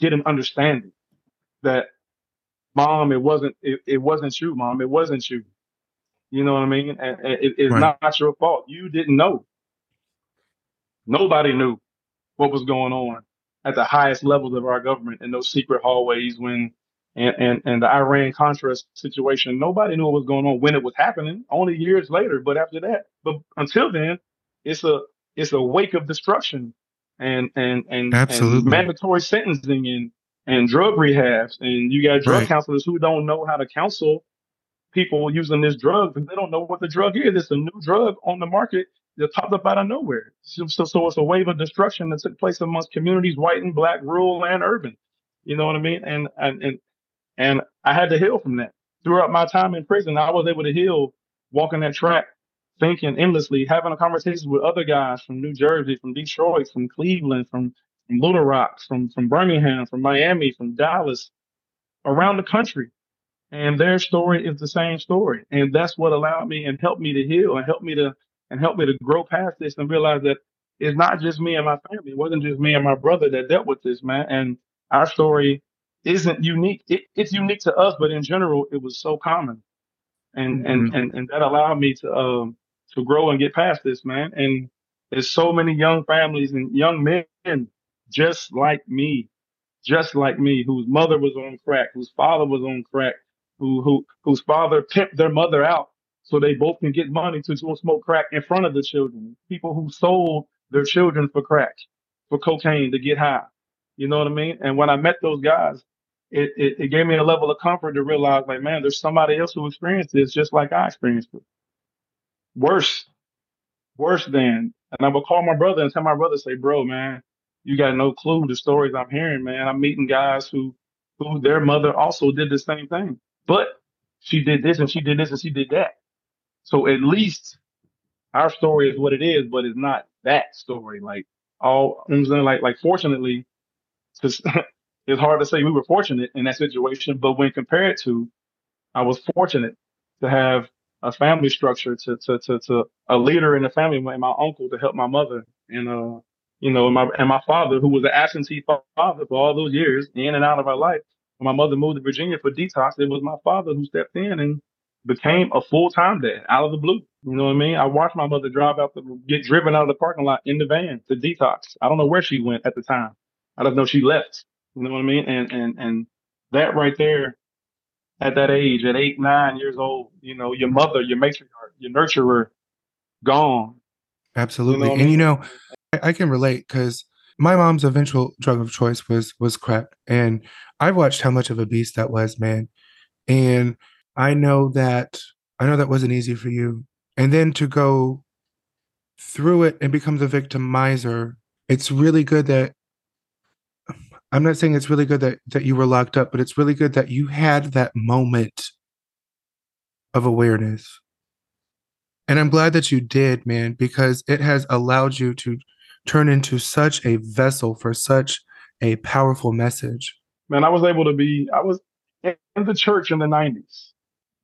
get an understanding that mom, it wasn't it, it wasn't you, mom, it wasn't you. You know what I mean? And, and it, it's right. not, not your fault. You didn't know. Nobody knew what was going on at the highest levels of our government in those secret hallways when and, and, and the Iran Contra situation, nobody knew what was going on when it was happening, only years later. But after that, but until then, it's a it's a wake of destruction and and and, and mandatory sentencing and and drug rehabs and you got drug right. counselors who don't know how to counsel people using this drug because they don't know what the drug is. It's a new drug on the market that popped up out of nowhere. So, so, so it's a wave of destruction that took place amongst communities, white and black, rural and urban. You know what I mean? And and and, and I had to heal from that. Throughout my time in prison, I was able to heal walking that track thinking endlessly, having a conversation with other guys from New Jersey, from Detroit, from Cleveland, from, from Little Rock, from, from Birmingham, from Miami, from Dallas, around the country. And their story is the same story. And that's what allowed me and helped me to heal and helped me to and helped me to grow past this and realize that it's not just me and my family. It wasn't just me and my brother that dealt with this, man. And our story isn't unique. It, it's unique to us, but in general, it was so common. And, mm-hmm. and, and, and that allowed me to, um, to grow and get past this, man. And there's so many young families and young men just like me, just like me, whose mother was on crack, whose father was on crack, who, who, whose father pimped their mother out so they both can get money to smoke crack in front of the children. People who sold their children for crack, for cocaine to get high. You know what I mean? And when I met those guys, it, it, it gave me a level of comfort to realize like, man, there's somebody else who experienced this just like I experienced it worse, worse than. And I would call my brother and tell my brother, say, bro, man, you got no clue the stories I'm hearing, man. I'm meeting guys who, who their mother also did the same thing, but she did this and she did this and she did that. So at least our story is what it is, but it's not that story. Like all, I'm saying, like, like fortunately, it's hard to say we were fortunate in that situation, but when compared to, I was fortunate to have a family structure to, to, to, to a leader in the family my uncle to help my mother and, uh, you know, and my, and my father, who was an absentee father for all those years in and out of our life. When my mother moved to Virginia for detox, it was my father who stepped in and became a full-time dad out of the blue. You know what I mean? I watched my mother drive out the, get driven out of the parking lot in the van to detox. I don't know where she went at the time. I don't know she left. You know what I mean? And, and, and that right there at that age, at eight, nine years old, you know, your mother, your matriarch, your nurturer, gone. Absolutely. You know and I mean? you know, I, I can relate because my mom's eventual drug of choice was was crack. And I watched how much of a beast that was, man. And I know that I know that wasn't easy for you. And then to go through it and become the victimizer, it's really good that I'm not saying it's really good that that you were locked up, but it's really good that you had that moment of awareness. And I'm glad that you did, man, because it has allowed you to turn into such a vessel for such a powerful message. Man, I was able to be, I was in the church in the 90s.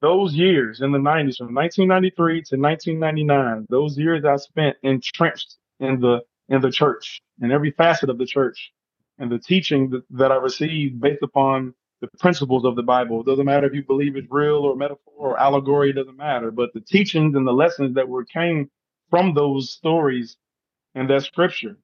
Those years in the 90s, from 1993 to 1999, those years I spent entrenched in the in the church, in every facet of the church and the teaching that, that I received based upon the principles of the Bible. It doesn't matter if you believe it's real or metaphor or allegory, it doesn't matter. But the teachings and the lessons that were came from those stories and that scripture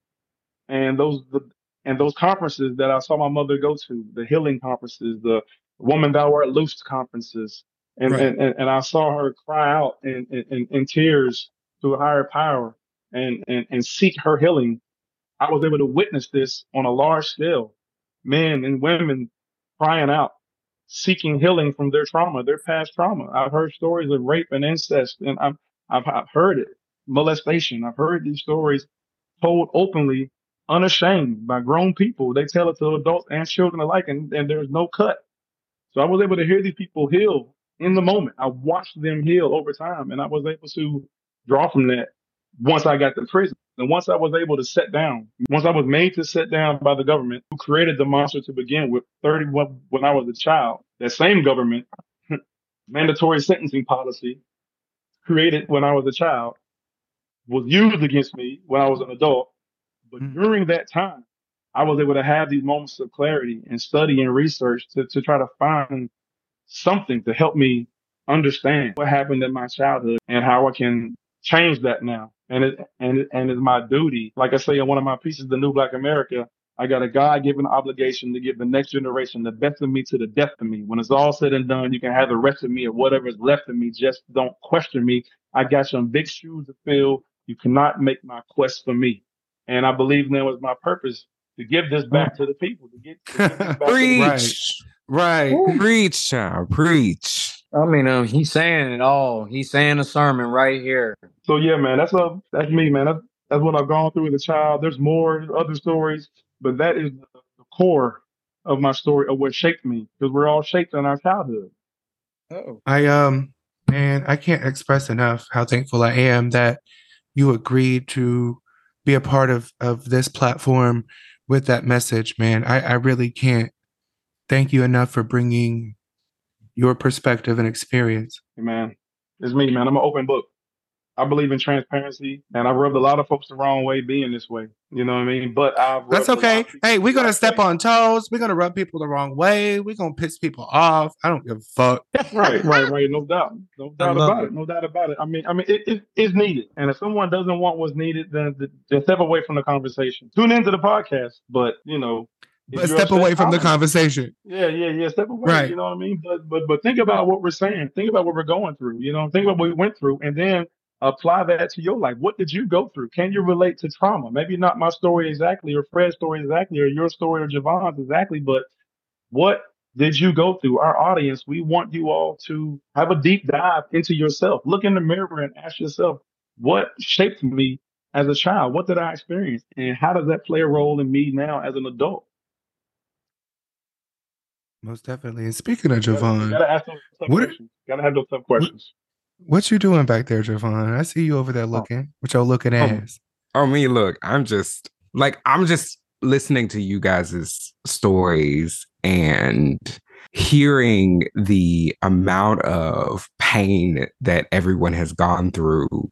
and those the, And those conferences that I saw my mother go to, the healing conferences, the Woman Thou Art Loosed conferences, and, Right. and, and, and I saw her cry out in, in, in tears to a higher power and, and, and seek her healing. I was able to witness this on a large scale. Men and women crying out, seeking healing from their trauma, their past trauma. I've heard stories of rape and incest, and I've, I've, I've heard it, molestation. I've heard these stories told openly, unashamed by grown people. They tell it to adults and children alike, and, and there's no cut. So I was able to hear these people heal in the moment. I watched them heal over time, and I was able to draw from that once I got to prison. And once I was able to sit down, once I was made to sit down by the government who created the monster to begin with 31 when I was a child, that same government, mandatory sentencing policy created when I was a child was used against me when I was an adult. But Mm. during that time, I was able to have these moments of clarity and study and research to, to try to find something to help me understand what happened in my childhood and how I can change that now. And it, and it, and it's my duty. Like I say in one of my pieces, The New Black America, I got a God given obligation to give the next generation the best of me to the death of me. When it's all said and done, you can have the rest of me or whatever's left of me. Just don't question me. I got some big shoes to fill. You cannot make my quest for me. And I believe that was my purpose to give this back to the people, to get, to give this back to the Preach. Right. Preach, child. Preach. I mean, um, he's saying it all. He's saying a sermon right here. So yeah, man, that's a that's me, man. That's that's what I've gone through as a child. There's more other stories, but that is the, the core of my story of what shaped me because we're all shaped in our childhood. Oh. I um man, I can't express enough how thankful I am that you agreed to be a part of of this platform with that message, man. I I really can't thank you enough for bringing your perspective and experience. Hey, man, it's me, man. I'm an open book. I believe in transparency, and I rubbed a lot of folks the wrong way being this way. You know what I mean? But I've That's rubbed a lot okay. Hey, we're gonna step on toes. We're gonna rub people the wrong way. We're gonna piss people off. I don't give a fuck. Right, right, right. No doubt, no doubt about it. it. No doubt about it. I mean, I mean, it, it is needed, and if someone doesn't want what's needed, then th- then step away from the conversation. Tune into the podcast, but you know, if But step upset, away from the I'll- conversation. Yeah, yeah, yeah. Step away. Right. You know what I mean? But but but think about what we're saying. Think about what we're going through. You know, think about what we went through, and then apply that to your life. What did you go through? Can you relate to trauma? Maybe not my story exactly, or Fred's story exactly, or your story, or Javon's exactly, but what did you go through? Our audience, we want you all to have a deep dive into yourself. Look in the mirror and ask yourself, what shaped me as a child? What did I experience? And how does that play a role in me now as an adult? Most definitely. And speaking of You gotta, you Javon, gotta ask those tough What- questions. Gotta have those tough questions. What you doing back there, Javon? I see you over there oh. looking with your looking Oh. Oh, me, look, I'm just like, I'm just listening to you guys' stories and hearing the amount of pain that everyone has gone through.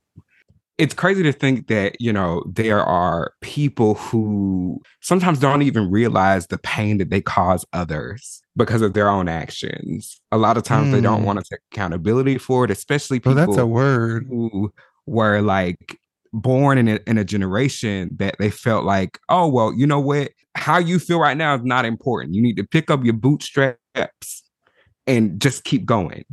It's crazy to think that, you know, there are people who sometimes don't even realize the pain that they cause others because of their own actions. A lot of times they don't Mm. want to take accountability for it, especially Oh, people that's a word. who were like born in a, in a generation that they felt like, oh, well, you know what? How you feel right now is not important. You need to pick up your bootstraps and just keep going.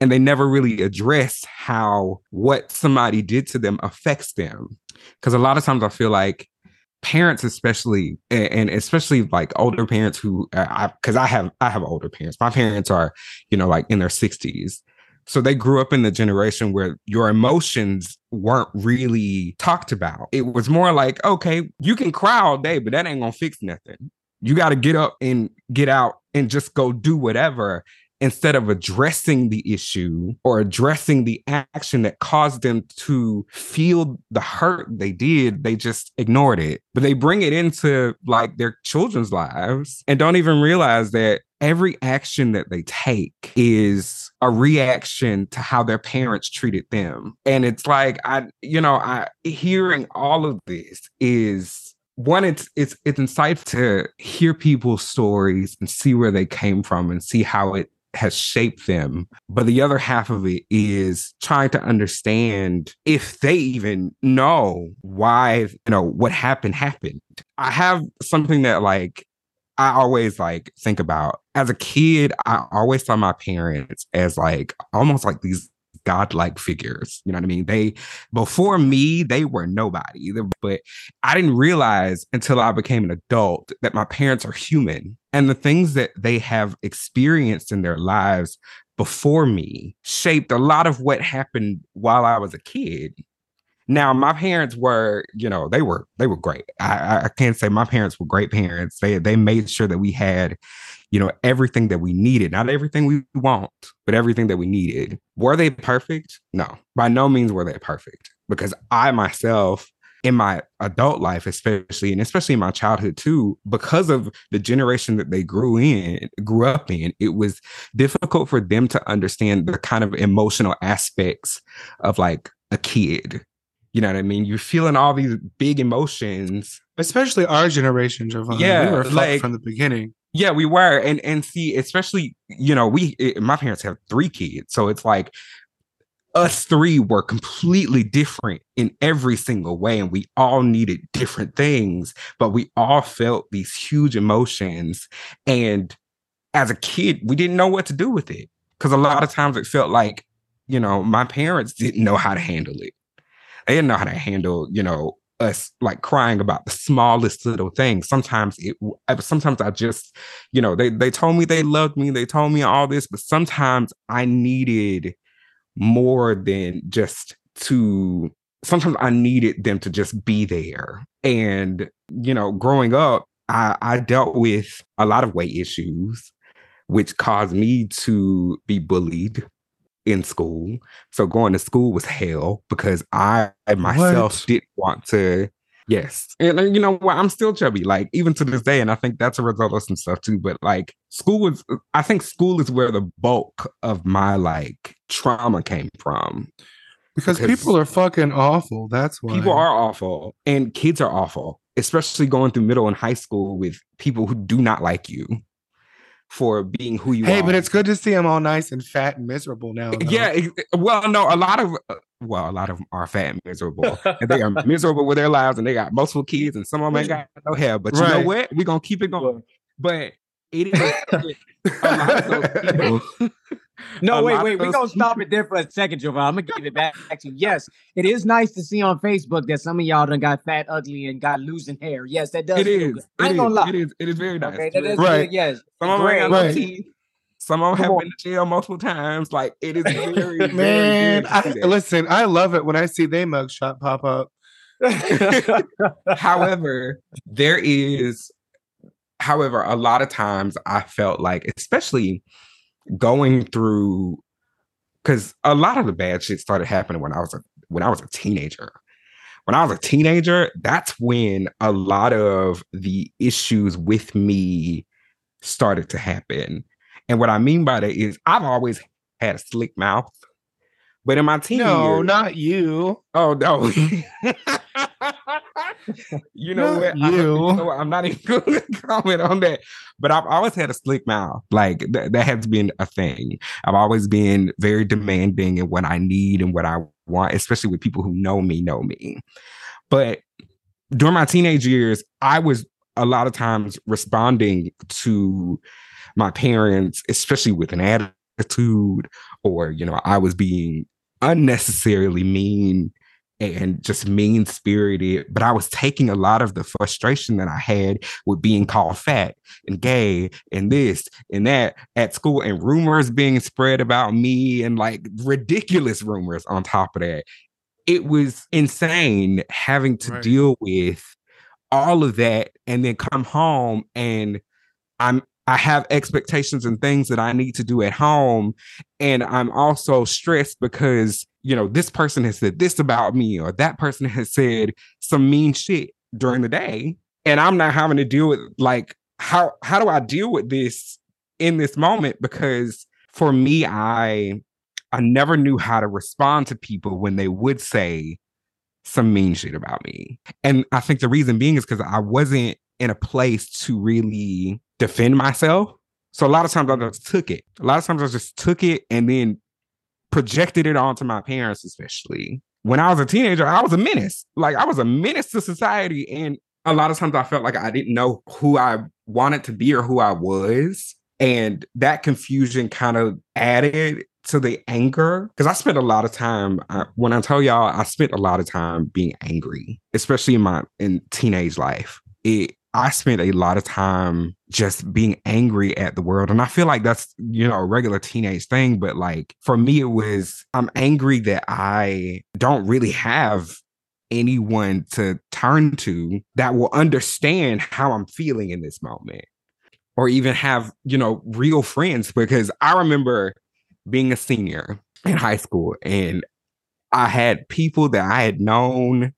And they never really address how what somebody did to them affects them. Because a lot of times I feel like parents especially and especially like older parents who uh, I because I have I have older parents. My parents are, you know, like in their 60s. So they grew up in the generation where your emotions weren't really talked about. It was more like, okay, you can cry all day, but that ain't gonna fix nothing. You got to get up and get out and just go do whatever instead of addressing the issue or addressing the action that caused them to feel the hurt they did, they just ignored it. But they bring it into like their children's lives and don't even realize that every action that they take is a reaction to how their parents treated them. And it's like I, you know, I hearing all of this is one it's it's it's insightful to hear people's stories and see where they came from and see how it has shaped them. But the other half of it is trying to understand if they even know why, you know, what happened happened. I have something that like I always like think about as a kid, I always saw my parents as like almost like these godlike figures. You know what I mean? They before me, they were nobody. But I didn't realize until I became an adult that my parents are human and the things that they have experienced in their lives before me shaped a lot of what happened while I was a kid. Now, my parents were, you know, they were they were great. I, I can't say my parents were great parents. They they made sure that we had, you know, everything that we needed. Not everything we want, but everything that we needed. Were they perfect? No, by no means were they perfect. Because I myself, in my adult life, especially, and especially in my childhood too, because of the generation that they grew in, grew up in, it was difficult for them to understand the kind of emotional aspects of like a kid you know what I mean? You're feeling all these big emotions. Especially our generation, Javon. Yeah, we were like- from the beginning. Yeah, we were, and and see, especially you know, we it, my parents have three kids, so it's like us three were completely different in every single way, and we all needed different things, but we all felt these huge emotions, and as a kid, we didn't know what to do with it because a lot of times it felt like you know my parents didn't know how to handle it. They didn't know how to handle you know us like crying about the smallest little things. Sometimes it, sometimes I just, you know, they they told me they loved me, they told me all this, but sometimes I needed more than just to. Sometimes I needed them to just be there. And you know, growing up, I, I dealt with a lot of weight issues, which caused me to be bullied in school. So going to school was hell because I myself What? didn't want to. Yes. And you know what? I'm still chubby, like even to this day. And I think that's a result of some stuff too. But like school was, I think school is where the bulk of my like trauma came from. Because, Because- people are fucking awful. That's why. People are awful and kids are awful, especially going through middle and high school with people who do not like you for being who you Hey, are. Hey, but it's good to see them all nice and fat and miserable now. though. Yeah, well, no, a lot of uh, well, a lot of them are fat and miserable, and they are miserable with their lives, and they got multiple kids, and some of them ain't got no hair. But you know what? We're gonna keep it going. But it is a lot of those people. No, A wait, wait. We're gonna stop it there for a second, Jovan. I'm gonna give it back to you. Yes, it is nice to see on Facebook that some of y'all done got fat, ugly, and got losing hair. Yes, that does. It feel is. good. I It ain't gonna is. lie. It is. It is very nice. Okay, that is Right. good. Yes. Some of them ain't got Right. teeth. Some of them have Come been to jail multiple times. Like it is very, very Man, good I, listen, I love it when I see they mugshot pop up. however, there is, however, a lot of times I felt like, especially going through, because a lot of the bad shit started happening when I was a when I was a teenager. When I was a teenager, that's when a lot of the issues with me started to happen. And what I mean by that is I've always had a slick mouth. But in my teen No, years, not you. Oh no. you know Not what? I, you. what? I'm not even going to comment on that. But I've always had a slick mouth. Like th- that has been a thing. I've always been very demanding in what I need and what I want, especially with people who know me, know me. But during my teenage years, I was a lot of times responding to my parents, especially with an attitude, or you know, I was being unnecessarily mean and just mean spirited. But I was taking a lot of the frustration that I had with being called fat and gay and this and that at school and rumors being spread about me and like ridiculous rumors on top of that. It was insane having to Right. deal with all of that and then come home and I'm I have expectations and things that I need to do at home and I'm also stressed because you know this person has said this about me or that person has said some mean shit during the day and I'm not having to deal with like how how do I deal with this in this moment because for me I I never knew how to respond to people when they would say some mean shit about me. And I think the reason being is because I wasn't in a place to really defend myself. So a lot of times I just took it. A lot of times I just took it and then projected it onto my parents, especially. When I was a teenager, I was a menace. Like I was a menace to society. And a lot of times I felt like I didn't know who I wanted to be or who I was. And that confusion kind of added to the anger because I spent a lot of time. I, when I tell y'all, I spent a lot of time being angry, especially in my in teenage life. It I spent a lot of time just being angry at the world. And I feel like that's, you know, a regular teenage thing. But like for me, it was, I'm angry that I don't really have anyone to turn to that will understand how I'm feeling in this moment or even have, you know, real friends. Because I remember being a senior in high school and I had people that I had known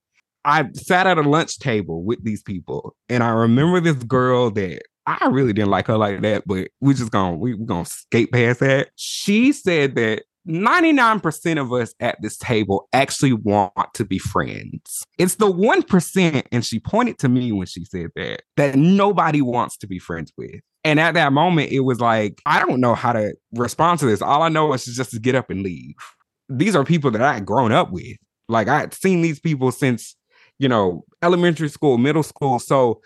I sat at a lunch table with these people, and I remember this girl that I really didn't like her like that, but we just gonna we we gonna skate past that. She said that 99% of us at this table actually want to be friends. It's the 1%, and she pointed to me when she said that, that nobody wants to be friends with. And at that moment, it was like, I don't know how to respond to this. All I know is just to get up and leave. These are people that I had grown up with. Like I had seen these people since you know, elementary school, middle school. So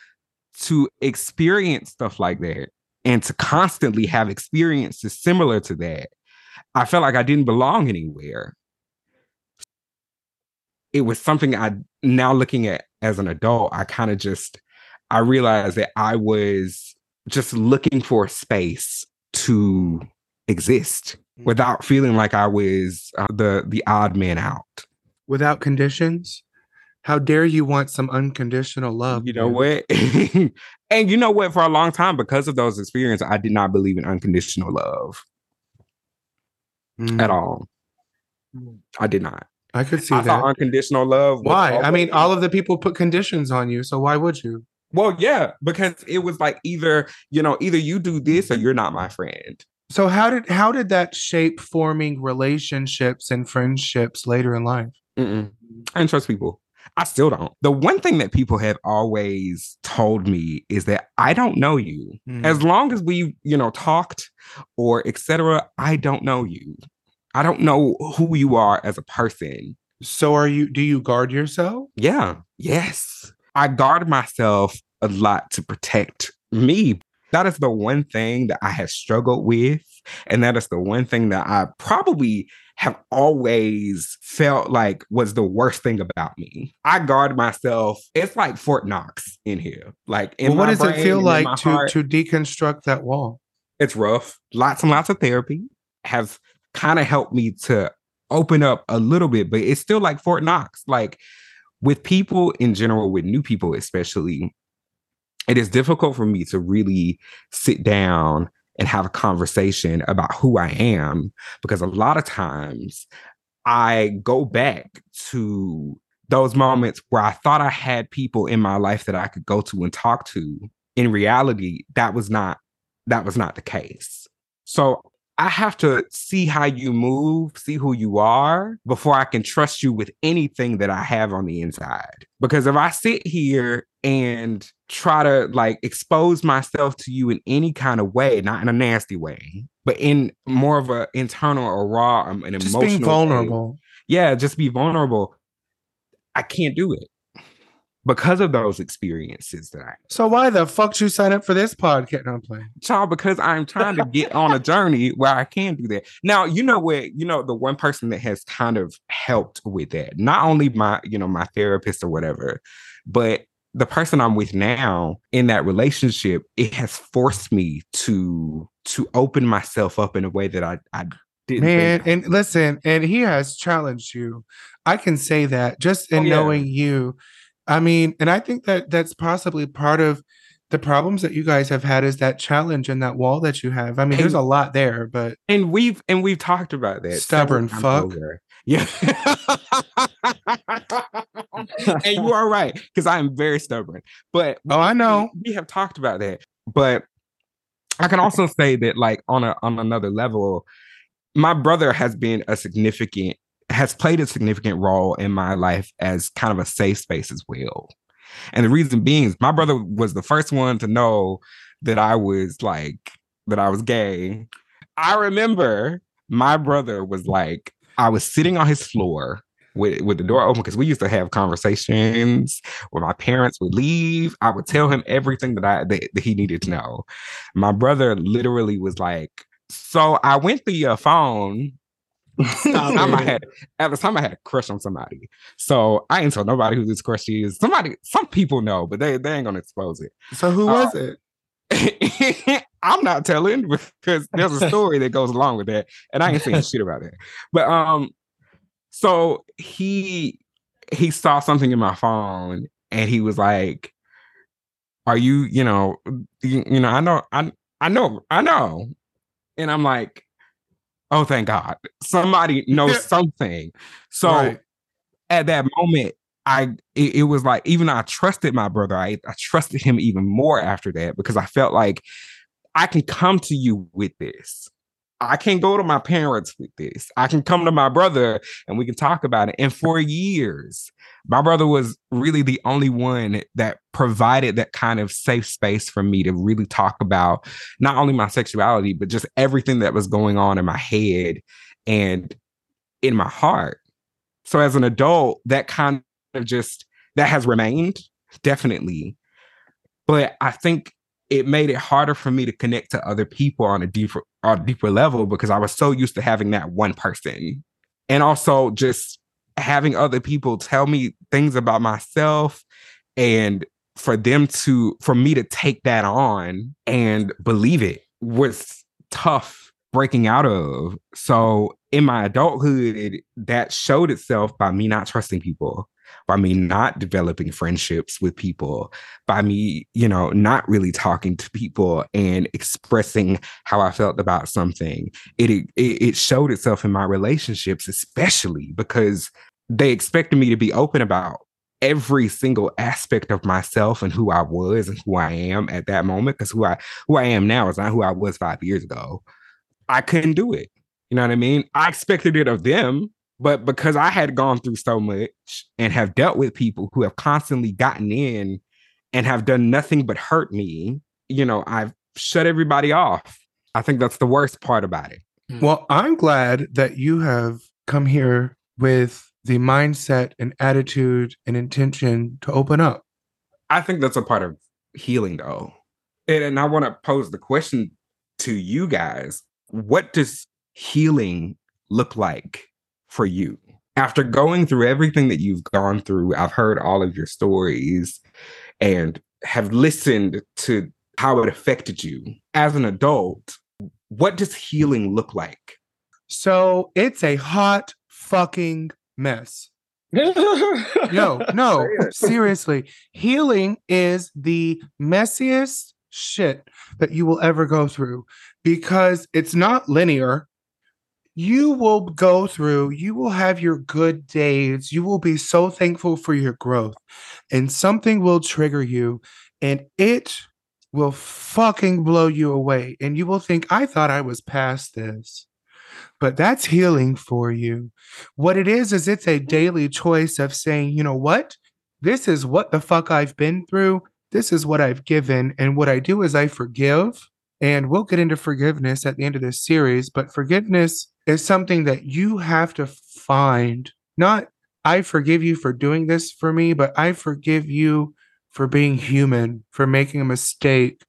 to experience stuff like that and to constantly have experiences similar to that, I felt like I didn't belong anywhere. It was something I now looking at as an adult, I kind of just I realized that I was just looking for a space to exist mm. without feeling like I was uh, the the odd man out. Without conditions? How dare you want some unconditional love? You know what? and you know what? For a long time, because of those experiences, I did not believe in unconditional love mm. at all. Mm. I did not. I could see I that. unconditional love. Why? I mean, all of the people put conditions on you, so why would you? Well, yeah, because it was like either you know, either you do this or you're not my friend. So how did how did that shape forming relationships and friendships later in life? Mm-mm. I didn't trust people. I still don't. The one thing that people have always told me is that I don't know you. Mm. As long as we, you know, talked or etc., I don't know you. I don't know who you are as a person. So are you do you guard yourself? Yeah. Yes. I guard myself a lot to protect me. That is the one thing that I have struggled with. And that is the one thing that I probably have always felt like was the worst thing about me. I guard myself. It's like Fort Knox in here. Like, in well, what does it feel like to heart, to deconstruct that wall? It's rough. Lots and lots of therapy have kind of helped me to open up a little bit, but it's still like Fort Knox. Like with people in general, with new people especially, it is difficult for me to really sit down and have a conversation about who I am because a lot of times I go back to those moments where I thought I had people in my life that I could go to and talk to. In reality, that was not that was not the case. So I have to see how you move, see who you are before I can trust you with anything that I have on the inside. Because if I sit here and try to like expose myself to you in any kind of way, not in a nasty way, but in more of a internal or raw um, an just emotional being vulnerable. Way. Yeah, just be vulnerable. I can't do it because of those experiences that I So why the fuck did you sign up for this podcast? I'm playing. Child, because I'm trying to get on a journey where I can do that. Now, you know what, you know, the one person that has kind of helped with that, not only my, you know, my therapist or whatever, but the person I'm with now in that relationship, it has forced me to to open myself up in a way that I, I didn't. Man, and listen, and he has challenged you. I can say that just in oh, yeah. knowing you I mean, and I think that that's possibly part of the problems that you guys have had is that challenge and that wall that you have. I mean, and, there's a lot there, but and we've and we've talked about that. Stubborn fuck. Over. Yeah. and you are right, because I am very stubborn. But oh, I know. We, have talked about that. But I can also say that, like, on a on another level, my brother has been a significant has played a significant role in my life as kind of a safe space as well. And the reason being is my brother was the first one to know that I was like that I was gay. I remember my brother was like, I was sitting on his floor with, with the door open because we used to have conversations where my parents would leave. I would tell him everything that I that, that he needed to know. My brother literally was like, "So I went through your phone." I had at the time I had a crush on somebody. So I ain't told nobody who this crush is. Somebody, some people know, but they, they ain't gonna expose it. So who was Uh, it? I'm not telling because there's a story that goes along with that, and I ain't saying shit about it. But um, so he he saw something in my phone, and he was like, "Are you, you know, you, you know, I know, I I know, I know," and I'm like, "Oh, thank God, somebody knows something." So Right. at that moment, I it, it was like even I trusted my brother, I, I trusted him even more after that because I felt like I can come to you with this. I can go to my parents with this. I can come to my brother and we can talk about it. And for years, my brother was really the only one that provided that kind of safe space for me to really talk about not only my sexuality, but just everything that was going on in my head and in my heart. So as an adult, that kind of just that has remained definitely. But I think it made it harder for me to connect to other people on a deeper on a deeper level because I was so used to having that one person. And also just having other people tell me things about myself and for them to for me to take that on and believe it was tough breaking out of. So in my adulthood, that showed itself by me not trusting people, by me not developing friendships with people, by me, you know, not really talking to people and expressing how I felt about something. It it, it showed itself in my relationships, especially because they expected me to be open about every single aspect of myself and who I was and who I am at that moment. Because who I who I am now is not who I was five years ago. I couldn't do it. You know what I mean? I expected it of them, but because I had gone through so much and have dealt with people who have constantly gotten in and have done nothing but hurt me, you know, I've shut everybody off. I think that's the worst part about it. Hmm. Well, I'm glad that you have come here with the mindset and attitude and intention to open up. I think that's a part of healing, though. And, and I want to pose the question to you guys what does healing look like for you? After going through everything that you've gone through, I've heard all of your stories and have listened to how it affected you. As an adult, what does healing look like? So it's a hot fucking mess. No, no, seriously. Healing is the messiest shit that you will ever go through because it's not linear. You will go through, you will have your good days. You will be so thankful for your growth, and something will trigger you, and it will fucking blow you away. And you will think, I thought I was past this. But that's healing for you. What it is, is it's a daily choice of saying, you know what? This is what the fuck I've been through. This is what I've given. And what I do is I forgive. And we'll get into forgiveness at the end of this series. But forgiveness is something that you have to find. Not, I forgive you for doing this for me, but I forgive you for being human, for making a mistake.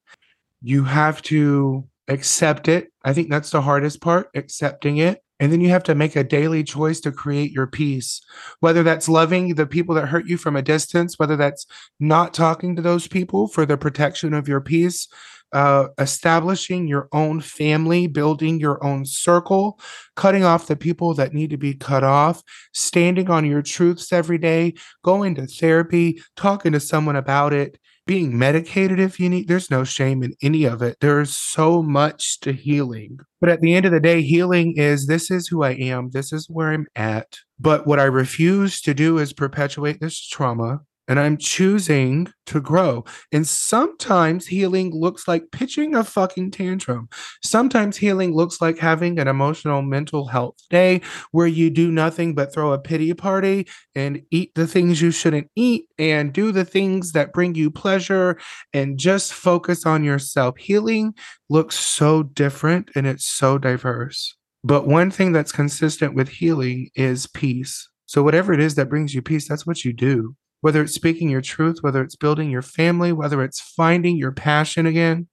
You have to accept it. I think that's the hardest part, accepting it. And then you have to make a daily choice to create your peace, whether that's loving the people that hurt you from a distance, whether that's not talking to those people for the protection of your peace, uh, establishing your own family, building your own circle, cutting off the people that need to be cut off, standing on your truths every day, going to therapy, talking to someone about it, being medicated if you need. There's no shame in any of it. There's so much to healing. But at the end of the day, healing is this is who I am, this is where I'm at. But what I refuse to do is perpetuate this trauma. And I'm choosing to grow. And sometimes healing looks like pitching a fucking tantrum. Sometimes healing looks like having an emotional mental health day where you do nothing but throw a pity party and eat the things you shouldn't eat and do the things that bring you pleasure and just focus on yourself. Healing looks so different and it's so diverse. But one thing that's consistent with healing is peace. So, whatever it is that brings you peace, that's what you do whether it's speaking your truth, whether it's building your family, whether it's finding your passion again,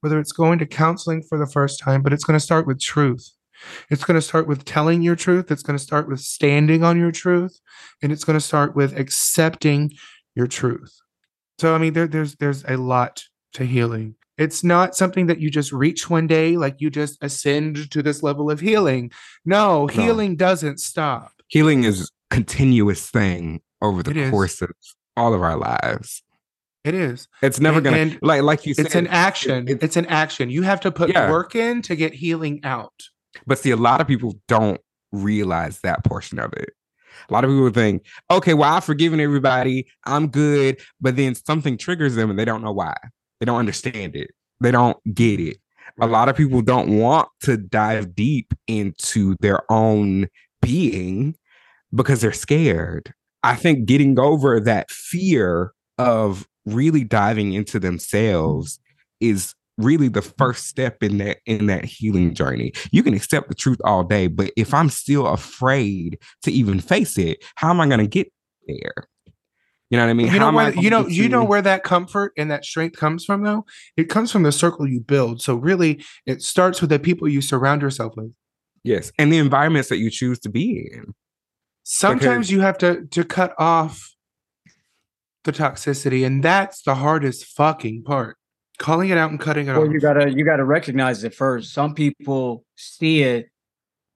whether it's going to counseling for the first time, but it's going to start with truth. It's going to start with telling your truth. It's going to start with standing on your truth. And it's going to start with accepting your truth. So, I mean, there, there's there's a lot to healing. It's not something that you just reach one day, like you just ascend to this level of healing. No, No. healing doesn't stop. Healing is a continuous thing over the It is. course of all of our lives. It is. It's never gonna and like like you said. It's an action. it- It's an action. You have to put Yeah. work in to get healing out. But see, a lot of people don't realize that portion of it. A lot of people think, okay, well, I've forgiven everybody. I'm good. But then something triggers them and they don't know why. They don't understand it. They don't get it. A lot of people don't want to dive deep into their own being because they're scared. I think getting over that fear of really diving into themselves is really the first step in that in that healing journey. You can accept the truth all day, but if I'm still afraid to even face it, how am I going to get there? You know what I mean? You know where you know you know where that comfort and that strength comes from though? It comes from the circle you build. So really it starts with the people you surround yourself with. yes, and the environments that you choose to be in. Sometimes Because- you have to to cut off the toxicity and that's the hardest fucking part. Calling it out and cutting it Well, off. you gotta you gotta recognize it first. Some people see it,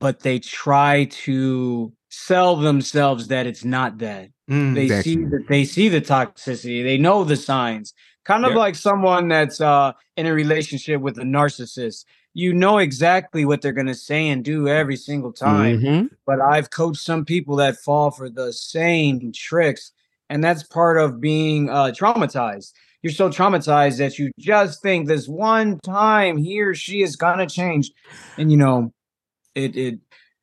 but they try to sell themselves that it's not that. Mm, They Exactly. see that they see the toxicity. They know the signs. Kind of Yeah. like someone that's uh in a relationship with a narcissist. You know exactly what they're gonna say and do every single time Mhm. but I've coached some people that fall for the same tricks, and that's part of being uh, traumatized. You're so traumatized that you just think this one time he or she is gonna change, and you know, it it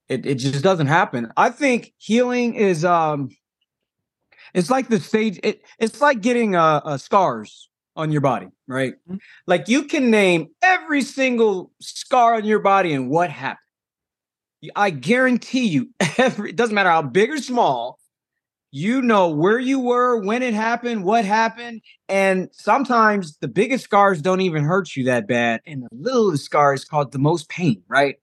it it just doesn't happen. I think healing is um, it's like the stage. It it's like getting uh, uh scars on your body, right? Mhm. Like you can name every single scar on your body and what happened. I guarantee you, every it doesn't matter how big or small, you know where you were, when it happened, what happened, and sometimes the biggest scars don't even hurt you that bad, and the littlest scars cause the most pain, right?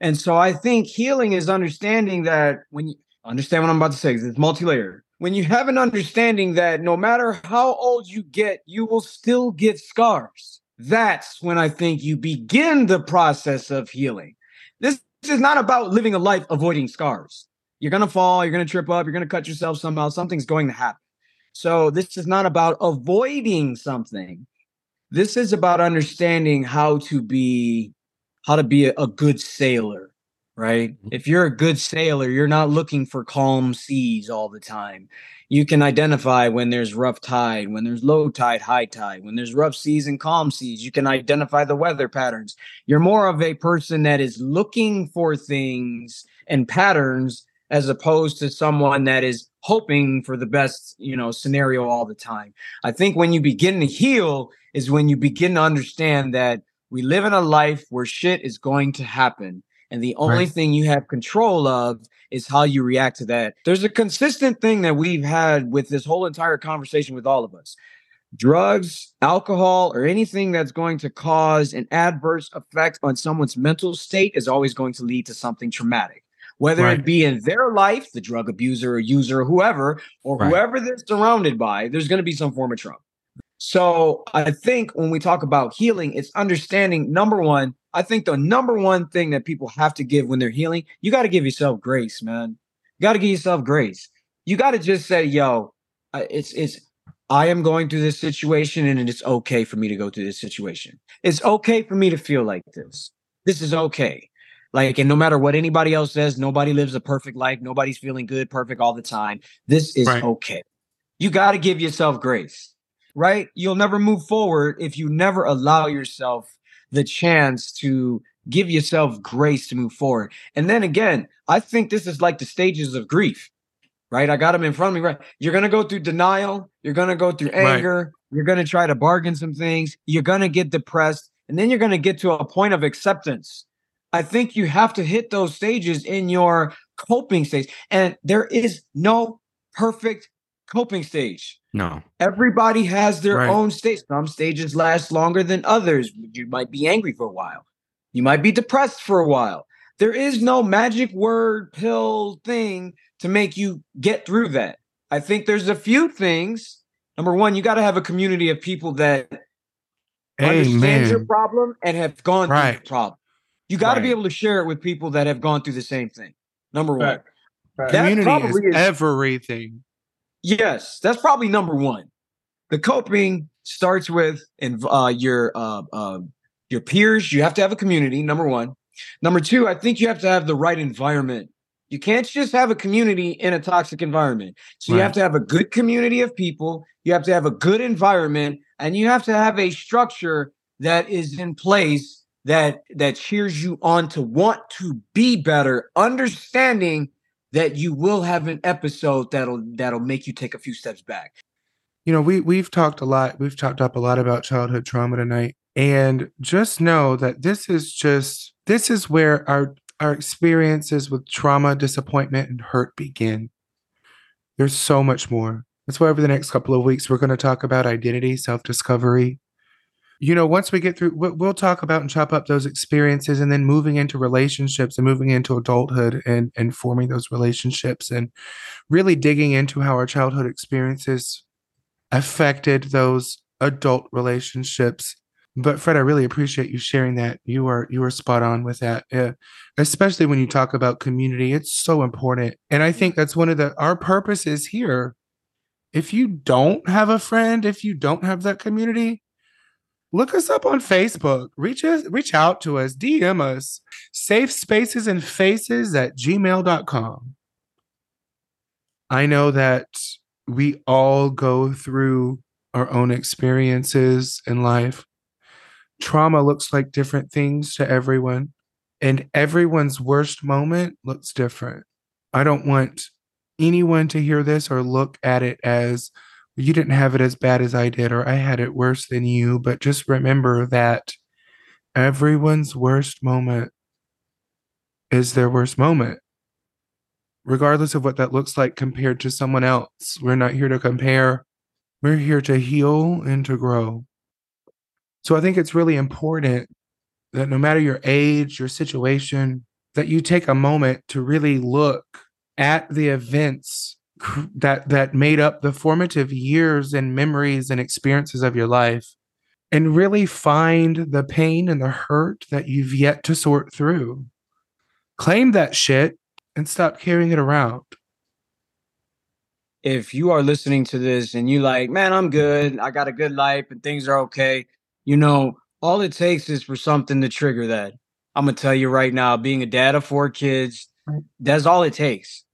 And so I think healing is understanding that when you understand what I'm about to say, it's multi-layered. When you have an understanding that no matter how old you get, you will still get scars. That's when I think you begin the process of healing. This is not about living a life avoiding scars. You're going to fall, you're going to trip up, you're going to cut yourself somehow, something's going to happen. So this is not about avoiding something. This is about understanding how to be how to be a, a good sailor, right? Mm-hmm. If you're a good sailor, you're not looking for calm seas all the time. You can identify when there's rough tide, when there's low tide, high tide, when there's rough seas and calm seas. You can identify the weather patterns. You're more of a person that is looking for things and patterns as opposed to someone that is hoping for the best, you know, scenario all the time. I think when you begin to heal is when you begin to understand that we live in a life where shit is going to happen. And the only Right. thing you have control of is how you react to that. There's a consistent thing that we've had with this whole entire conversation with all of us drugs, alcohol, or anything that's going to cause an adverse effect on someone's mental state is always going to lead to something traumatic. Whether Right. it be in their life, the drug abuser or user or whoever, or Right. whoever they're surrounded by, there's going to be some form of trauma. So I think when we talk about healing, it's understanding number one. I think the number one thing that people have to give when they're healing, you got to give yourself grace, man. You got to give yourself grace. You got to just say, "Yo, it's it's I am going through this situation, and it's okay for me to go through this situation. It's okay for me to feel like this. This is okay." Like, and no matter what anybody else says, nobody lives a perfect life. Nobody's feeling good, perfect all the time. This is Right. okay. You got to give yourself grace, right? You'll never move forward if you never allow yourself the chance to give yourself grace to move forward. And then again, I think this is like the stages of grief, right? I got them in front of me, right? You're going to go through denial, you're going to go through anger, right. you're going to try to bargain some things, you're going to get depressed, and then you're going to get to a point of acceptance. I think you have to hit those stages in your coping stage. And there is no perfect coping stage. No. Everybody has their right. own stage. Some stages last longer than others. You might be angry for a while. You might be depressed for a while. There is no magic word pill thing to make you get through that. I think there's a few things. Number one, you got to have a community of people that Amen. understand your problem and have gone right. through the problem. You got to right. be able to share it with people that have gone through the same thing. Number one. Right. Community is, is everything. Yes, that's probably number one. The coping starts with uh, your uh, uh, your peers. You have to have a community. Number one. Number two, I think you have to have the right environment. You can't just have a community in a toxic environment. So right. you have to have a good community of people. You have to have a good environment, and you have to have a structure that is in place that that cheers you on to want to be better, understanding that you will have an episode that'll that'll make you take a few steps back. You know, we we've talked a lot, we've talked up a lot about childhood trauma tonight. And just know that this is just this is where our our experiences with trauma, disappointment, and hurt begin. There's so much more. That's why over the next couple of weeks we're going to talk about identity, self-discovery, you know, once we get through, we'll talk about and chop up those experiences and then moving into relationships and moving into adulthood and, and forming those relationships and really digging into how our childhood experiences affected those adult relationships. But Fred, I really appreciate you sharing that. You are you are spot on with that, uh, especially when you talk about community. It's so important, and I think that's one of the our purposes here. If you don't have a friend, if you don't have that community, look us up on Facebook. Reach us, reach out to us, DM us. Safe spaces and faces at gmail.com. I know that we all go through our own experiences in life. Trauma looks like different things to everyone, and everyone's worst moment looks different. I don't want anyone to hear this or look at it as you didn't have it as bad as I did, or I had it worse than you. But just remember that everyone's worst moment is their worst moment, regardless of what that looks like compared to someone else. We're not here to compare, we're here to heal and to grow. So I think it's really important that no matter your age, your situation, that you take a moment to really look at the events that that made up the formative years and memories and experiences of your life and really find the pain and the hurt that you've yet to sort through. Claim that shit and stop carrying it around. If you are listening to this and you like man i'm good. I got a good life and things are okay you know all it takes is for something to trigger that. I'm gonna tell you right now being a dad of four kids that's all it takes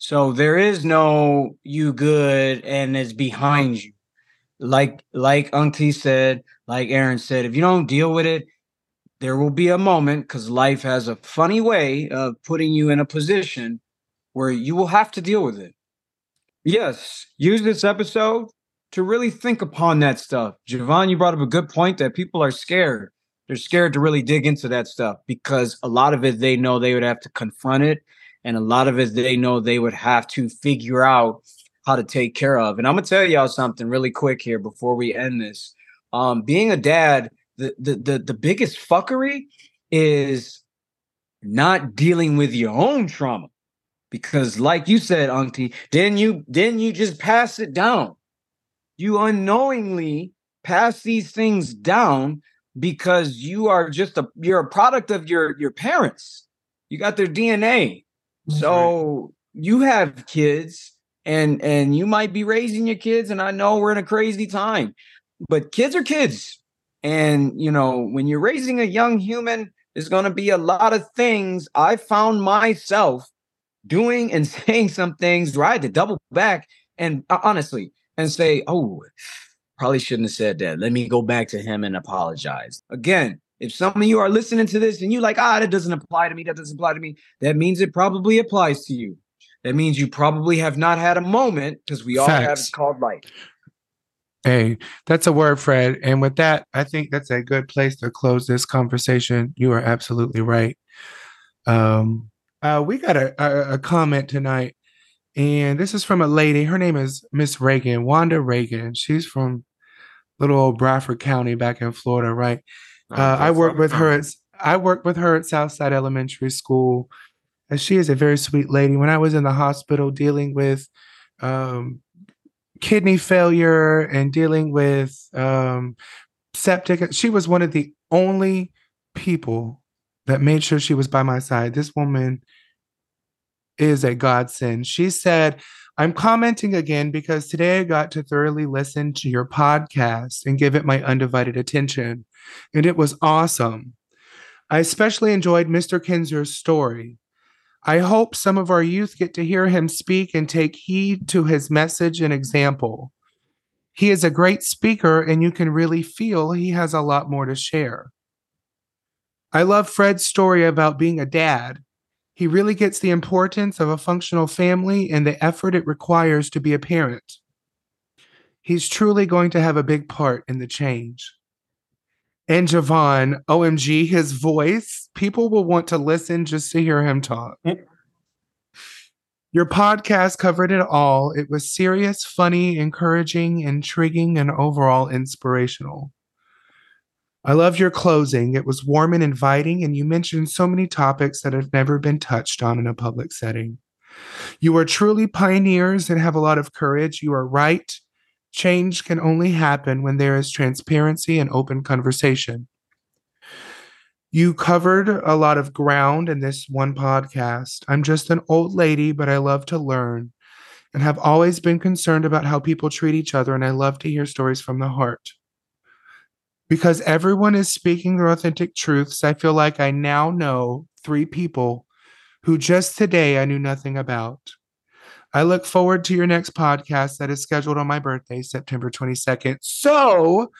so there is no you good and it's behind you. Like like Auntie said, like Aaron said, if you don't deal with it, there will be a moment because life has a funny way of putting you in a position where you will have to deal with it. Yes, use this episode to really think upon that stuff. Javon, you brought up a good point that people are scared. They're scared to really dig into that stuff because a lot of it they know they would have to confront it and a lot of it they know they would have to figure out how to take care of. And I'm gonna tell y'all something really quick here before we end this. Um, being a dad, the the the, the biggest fuckery is not dealing with your own trauma. Because like you said, Auntie, then you then you just pass it down. You unknowingly pass these things down because you are just a you're a product of your your parents. You got their DNA. So you have kids and and you might be raising your kids and I know we're in a crazy time. But kids are kids. And you know, when you're raising a young human, there's going to be a lot of things I found myself doing and saying some things where I had to double back and uh, honestly, and say, oh, probably shouldn't have said that. Let me go back to him and apologize. Again, if some of you are listening to this and you like, ah, that doesn't apply to me, that doesn't apply to me, that means it probably applies to you. That means you probably have not had a moment because we all have it's called life. Hey, that's a word, Fred. And with that, I think that's a good place to close this conversation. You are absolutely right. Um, uh, we got a, a, a comment tonight, and this is from a lady. Her name is Miss Reagan, Wanda Reagan. She's from little old Bradford County back in Florida, right? Uh, I worked with her at I worked with her at Southside Elementary School, and she is a very sweet lady. When I was in the hospital dealing with um, kidney failure and dealing with um, septic, she was one of the only people that made sure she was by my side. This woman is a godsend. She said, I'm commenting again because today I got to thoroughly listen to your podcast and give it my undivided attention, and it was awesome. I especially enjoyed Mr. Kinzer's story. I hope some of our youth get to hear him speak and take heed to his message and example. He is a great speaker, and you can really feel he has a lot more to share. I love Fred's story about being a dad. He really gets the importance of a functional family and the effort it requires to be a parent. He's truly going to have a big part in the change. And Javon, OMG, his voice, people will want to listen just to hear him talk. Your podcast covered it all. It was serious, funny, encouraging, intriguing, and overall inspirational. I love your closing. It was warm and inviting, and you mentioned so many topics that have never been touched on in a public setting. You are truly pioneers and have a lot of courage. You are right. Change can only happen when there is transparency and open conversation. You covered a lot of ground in this one podcast. I'm just an old lady, but I love to learn and have always been concerned about how people treat each other, and I love to hear stories from the heart. Because everyone is speaking their authentic truths, I feel like I now know three people who just today I knew nothing about. I look forward to your next podcast that is scheduled on my birthday, September 22nd. So,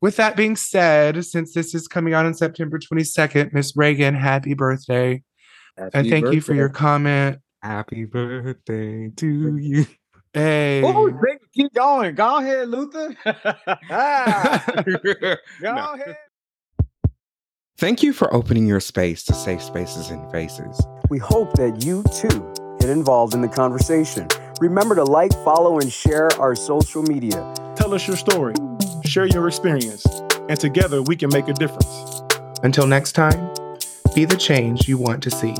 with that being said, since this is coming out on September 22nd, Miss Reagan, happy birthday. and thank you for your comment. Happy birthday to you. Hey. Oh, Rick, keep going. Go ahead, Luther. Go No. ahead. Thank you for opening your space to safe spaces and faces. We hope that you too get involved in the conversation. Remember to like, follow, and share our social media. Tell us your story, share your experience, and together we can make a difference. Until next time, be the change you want to see.